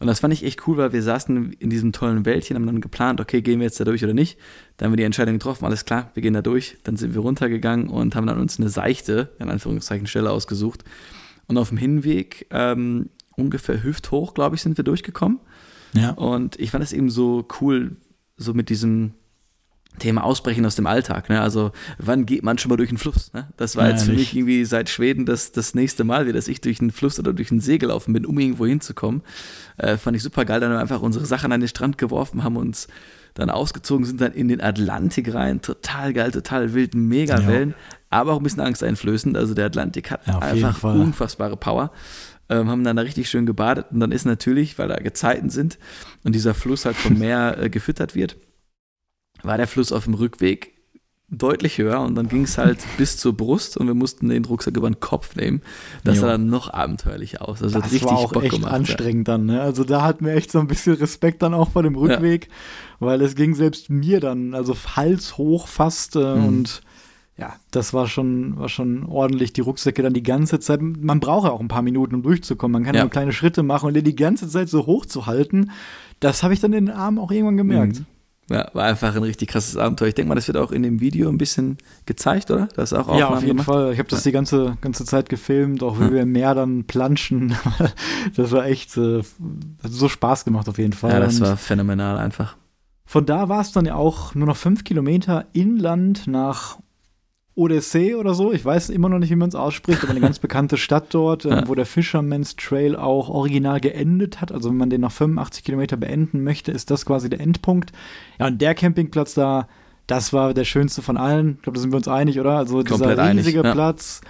Und das fand ich echt cool, weil wir saßen in diesem tollen Wäldchen, haben dann geplant, okay, gehen wir jetzt da durch oder nicht. Dann haben wir die Entscheidung getroffen, alles klar, wir gehen da durch. Dann sind wir runtergegangen und haben dann uns eine seichte, in Anführungszeichen, Stelle ausgesucht und auf dem Hinweg ähm, ungefähr hüfthoch, glaube ich, sind wir durchgekommen. Ja. Und ich fand es eben so cool, so mit diesem Thema Ausbrechen aus dem Alltag. Ne? Also, wann geht man schon mal durch den Fluss? Ne? Das war ja, jetzt für nicht. mich irgendwie seit Schweden das, das nächste Mal, wie dass ich durch einen Fluss oder durch einen See gelaufen bin, um irgendwo hinzukommen. Äh, fand ich super geil. Dann haben wir einfach unsere Sachen an den Strand geworfen, haben uns dann ausgezogen, sind dann in den Atlantik rein. Total geil, total wild, mega ja. Wellen aber auch ein bisschen angsteinflößend. Also der Atlantik hat ja, einfach unfassbare Power. Ähm, haben dann da richtig schön gebadet und dann ist natürlich, weil da Gezeiten sind und dieser Fluss halt vom Meer äh, gefüttert wird, war der Fluss auf dem Rückweg deutlich höher und dann ging es halt bis zur Brust und wir mussten den Rucksack über den Kopf nehmen. Das jo. sah dann noch abenteuerlicher aus. Also das richtig war auch Bock echt gemacht, anstrengend ja. dann. Ne? Also da hatten wir echt so ein bisschen Respekt dann auch vor dem Rückweg, ja. weil es ging selbst mir dann, also Hals hoch fast äh, mhm. und ja, das war schon, war schon ordentlich, die Rucksäcke dann die ganze Zeit. Man braucht ja auch ein paar Minuten, um durchzukommen. Man kann ja, ja kleine Schritte machen und den die ganze Zeit so hoch zu halten, das habe ich dann in den Armen auch irgendwann gemerkt. Mhm. Ja, war einfach ein richtig krasses Abenteuer. Ich denke mal, das wird auch in dem Video ein bisschen gezeigt, oder? Das ist auch Ja, auf jeden gemacht. Fall. Ich habe das die ganze, ganze Zeit gefilmt, auch wie hm. wir im Meer dann planschen. das war echt, äh, hat so Spaß gemacht auf jeden Fall. Ja, das Und war phänomenal einfach. Von da war es dann ja auch nur noch fünf Kilometer inland nach Odyssee oder so. Ich weiß immer noch nicht, wie man es ausspricht, aber eine ganz bekannte Stadt dort, äh, wo der Fisherman's Trail auch original geendet hat. Also wenn man den nach 85 Kilometer beenden möchte, ist das quasi der Endpunkt. Ja, und der Campingplatz da, das war der schönste von allen. Ich glaube, da sind wir uns einig, oder? Also Komplett dieser riesige einig, ja. Platz.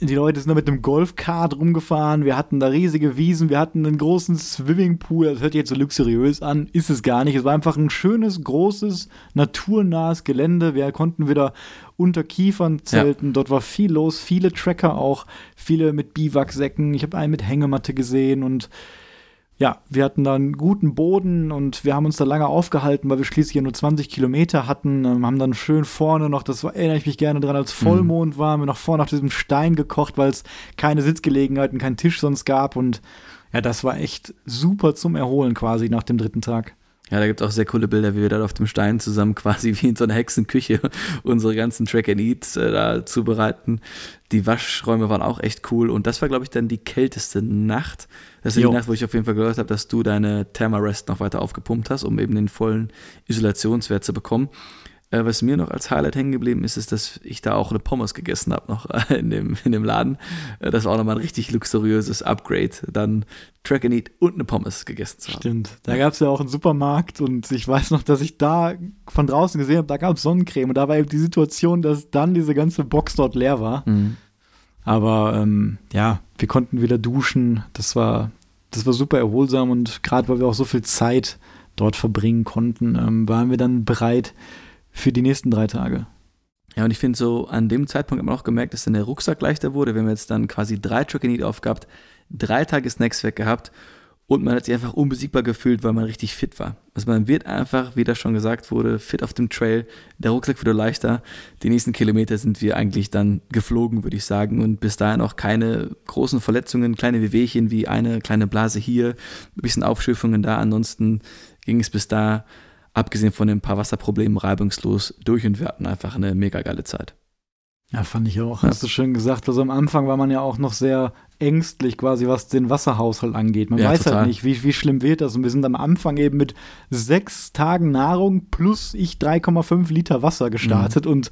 Die Leute sind da mit einem Golfkart rumgefahren. Wir hatten da riesige Wiesen. Wir hatten einen großen Swimmingpool. Das hört sich jetzt so luxuriös an. Ist es gar nicht. Es war einfach ein schönes, großes, naturnahes Gelände. Wir konnten wieder unter Kiefern zelten. Ja. Dort war viel los. Viele Tracker auch. Viele mit Biwaksäcken. Ich habe einen mit Hängematte gesehen und ja, wir hatten da einen guten Boden und wir haben uns da lange aufgehalten, weil wir schließlich ja nur 20 Kilometer hatten. Ähm, haben dann schön vorne noch, das erinnere ich mich gerne dran, als Vollmond mhm. war, haben wir noch vorne auf diesem Stein gekocht, weil es keine Sitzgelegenheiten, keinen Tisch sonst gab. Und ja, das war echt super zum Erholen quasi nach dem dritten Tag. Ja, da gibt es auch sehr coole Bilder, wie wir da auf dem Stein zusammen quasi wie in so einer Hexenküche unsere ganzen Track and Eats äh, da zubereiten. Die Waschräume waren auch echt cool und das war, glaube ich, dann die kälteste Nacht. Das ist die Nacht, wo ich auf jeden Fall gehört habe, dass du deine Thermarest noch weiter aufgepumpt hast, um eben den vollen Isolationswert zu bekommen. Äh, was mir noch als Highlight hängen geblieben ist, ist, dass ich da auch eine Pommes gegessen habe noch äh, in, dem, in dem Laden. Äh, das war auch nochmal ein richtig luxuriöses Upgrade, dann Track and Eat und eine Pommes gegessen zu haben. Stimmt. Da gab es ja auch einen Supermarkt und ich weiß noch, dass ich da von draußen gesehen habe, da gab es Sonnencreme und da war eben die Situation, dass dann diese ganze Box dort leer war. Mhm. Aber ähm, ja, wir konnten wieder duschen. Das war, das war super erholsam und gerade weil wir auch so viel Zeit dort verbringen konnten, ähm, waren wir dann bereit, für die nächsten drei Tage. Ja, und ich finde so, an dem Zeitpunkt hat man auch gemerkt, dass dann der Rucksack leichter wurde. Wir haben jetzt dann quasi drei Eat aufgehabt, drei Tage Snacks weg gehabt und man hat sich einfach unbesiegbar gefühlt, weil man richtig fit war. Also man wird einfach, wie das schon gesagt wurde, fit auf dem Trail. Der Rucksack wurde leichter. Die nächsten Kilometer sind wir eigentlich dann geflogen, würde ich sagen. Und bis dahin auch keine großen Verletzungen, kleine Wehwehchen wie eine kleine Blase hier, ein bisschen Aufschürfungen da. Ansonsten ging es bis da abgesehen von den paar Wasserproblemen, reibungslos durch und wir hatten einfach eine mega geile Zeit. Ja, fand ich auch. Ja. Hast du schön gesagt. Also am Anfang war man ja auch noch sehr ängstlich, quasi was den Wasserhaushalt angeht. Man ja, weiß halt total. halt nicht, wie, wie schlimm wird das. Und wir sind am Anfang eben mit sechs Tagen Nahrung plus ich 3,5 Liter Wasser gestartet. Mhm. Und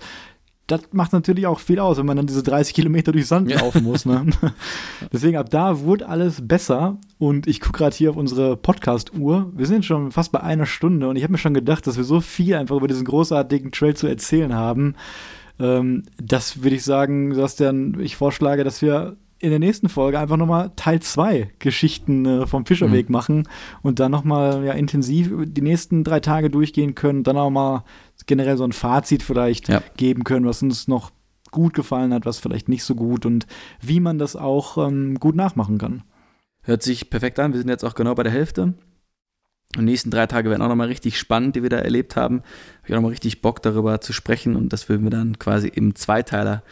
das macht natürlich auch viel aus, wenn man dann diese 30 Kilometer durch Sand laufen muss. Ne? Deswegen ab da wurde alles besser und ich gucke gerade hier auf unsere Podcast-Uhr. Wir sind schon fast bei einer Stunde und ich habe mir schon gedacht, dass wir so viel einfach über diesen großartigen Trail zu erzählen haben. Ähm, das würde ich sagen, Sebastian, ich vorschlage, dass wir in der nächsten Folge einfach nochmal Teil 2 Geschichten äh, vom Fischerweg mhm. machen und dann nochmal ja, intensiv die nächsten drei Tage durchgehen können, dann auch mal generell so ein Fazit vielleicht ja. geben können, was uns noch gut gefallen hat, was vielleicht nicht so gut und wie man das auch ähm, gut nachmachen kann. Hört sich perfekt an. Wir sind jetzt auch genau bei der Hälfte. Und die nächsten drei Tage werden auch nochmal richtig spannend, die wir da erlebt haben. Habe ich auch nochmal richtig Bock darüber zu sprechen und das würden wir dann quasi im Zweiteiler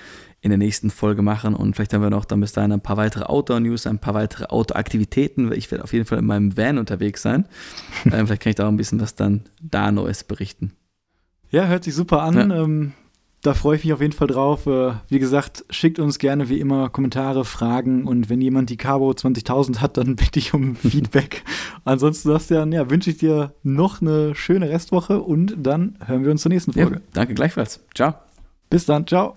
in der nächsten Folge machen. Und vielleicht haben wir noch dann bis dahin ein paar weitere Outdoor-News, ein paar weitere Outdoor-Aktivitäten. Ich werde auf jeden Fall in meinem Van unterwegs sein. ähm, vielleicht kann ich da auch ein bisschen was dann da Neues berichten. Ja, hört sich super an. Ja. Ähm, da freue ich mich auf jeden Fall drauf. Äh, wie gesagt, schickt uns gerne wie immer Kommentare, Fragen und wenn jemand die Cabo 20.000 hat, dann bitte ich um Feedback. Ansonsten, Sebastian, ja, wünsche ich dir noch eine schöne Restwoche und dann hören wir uns zur nächsten Folge. Ja, danke gleichfalls. Ciao. Bis dann. Ciao.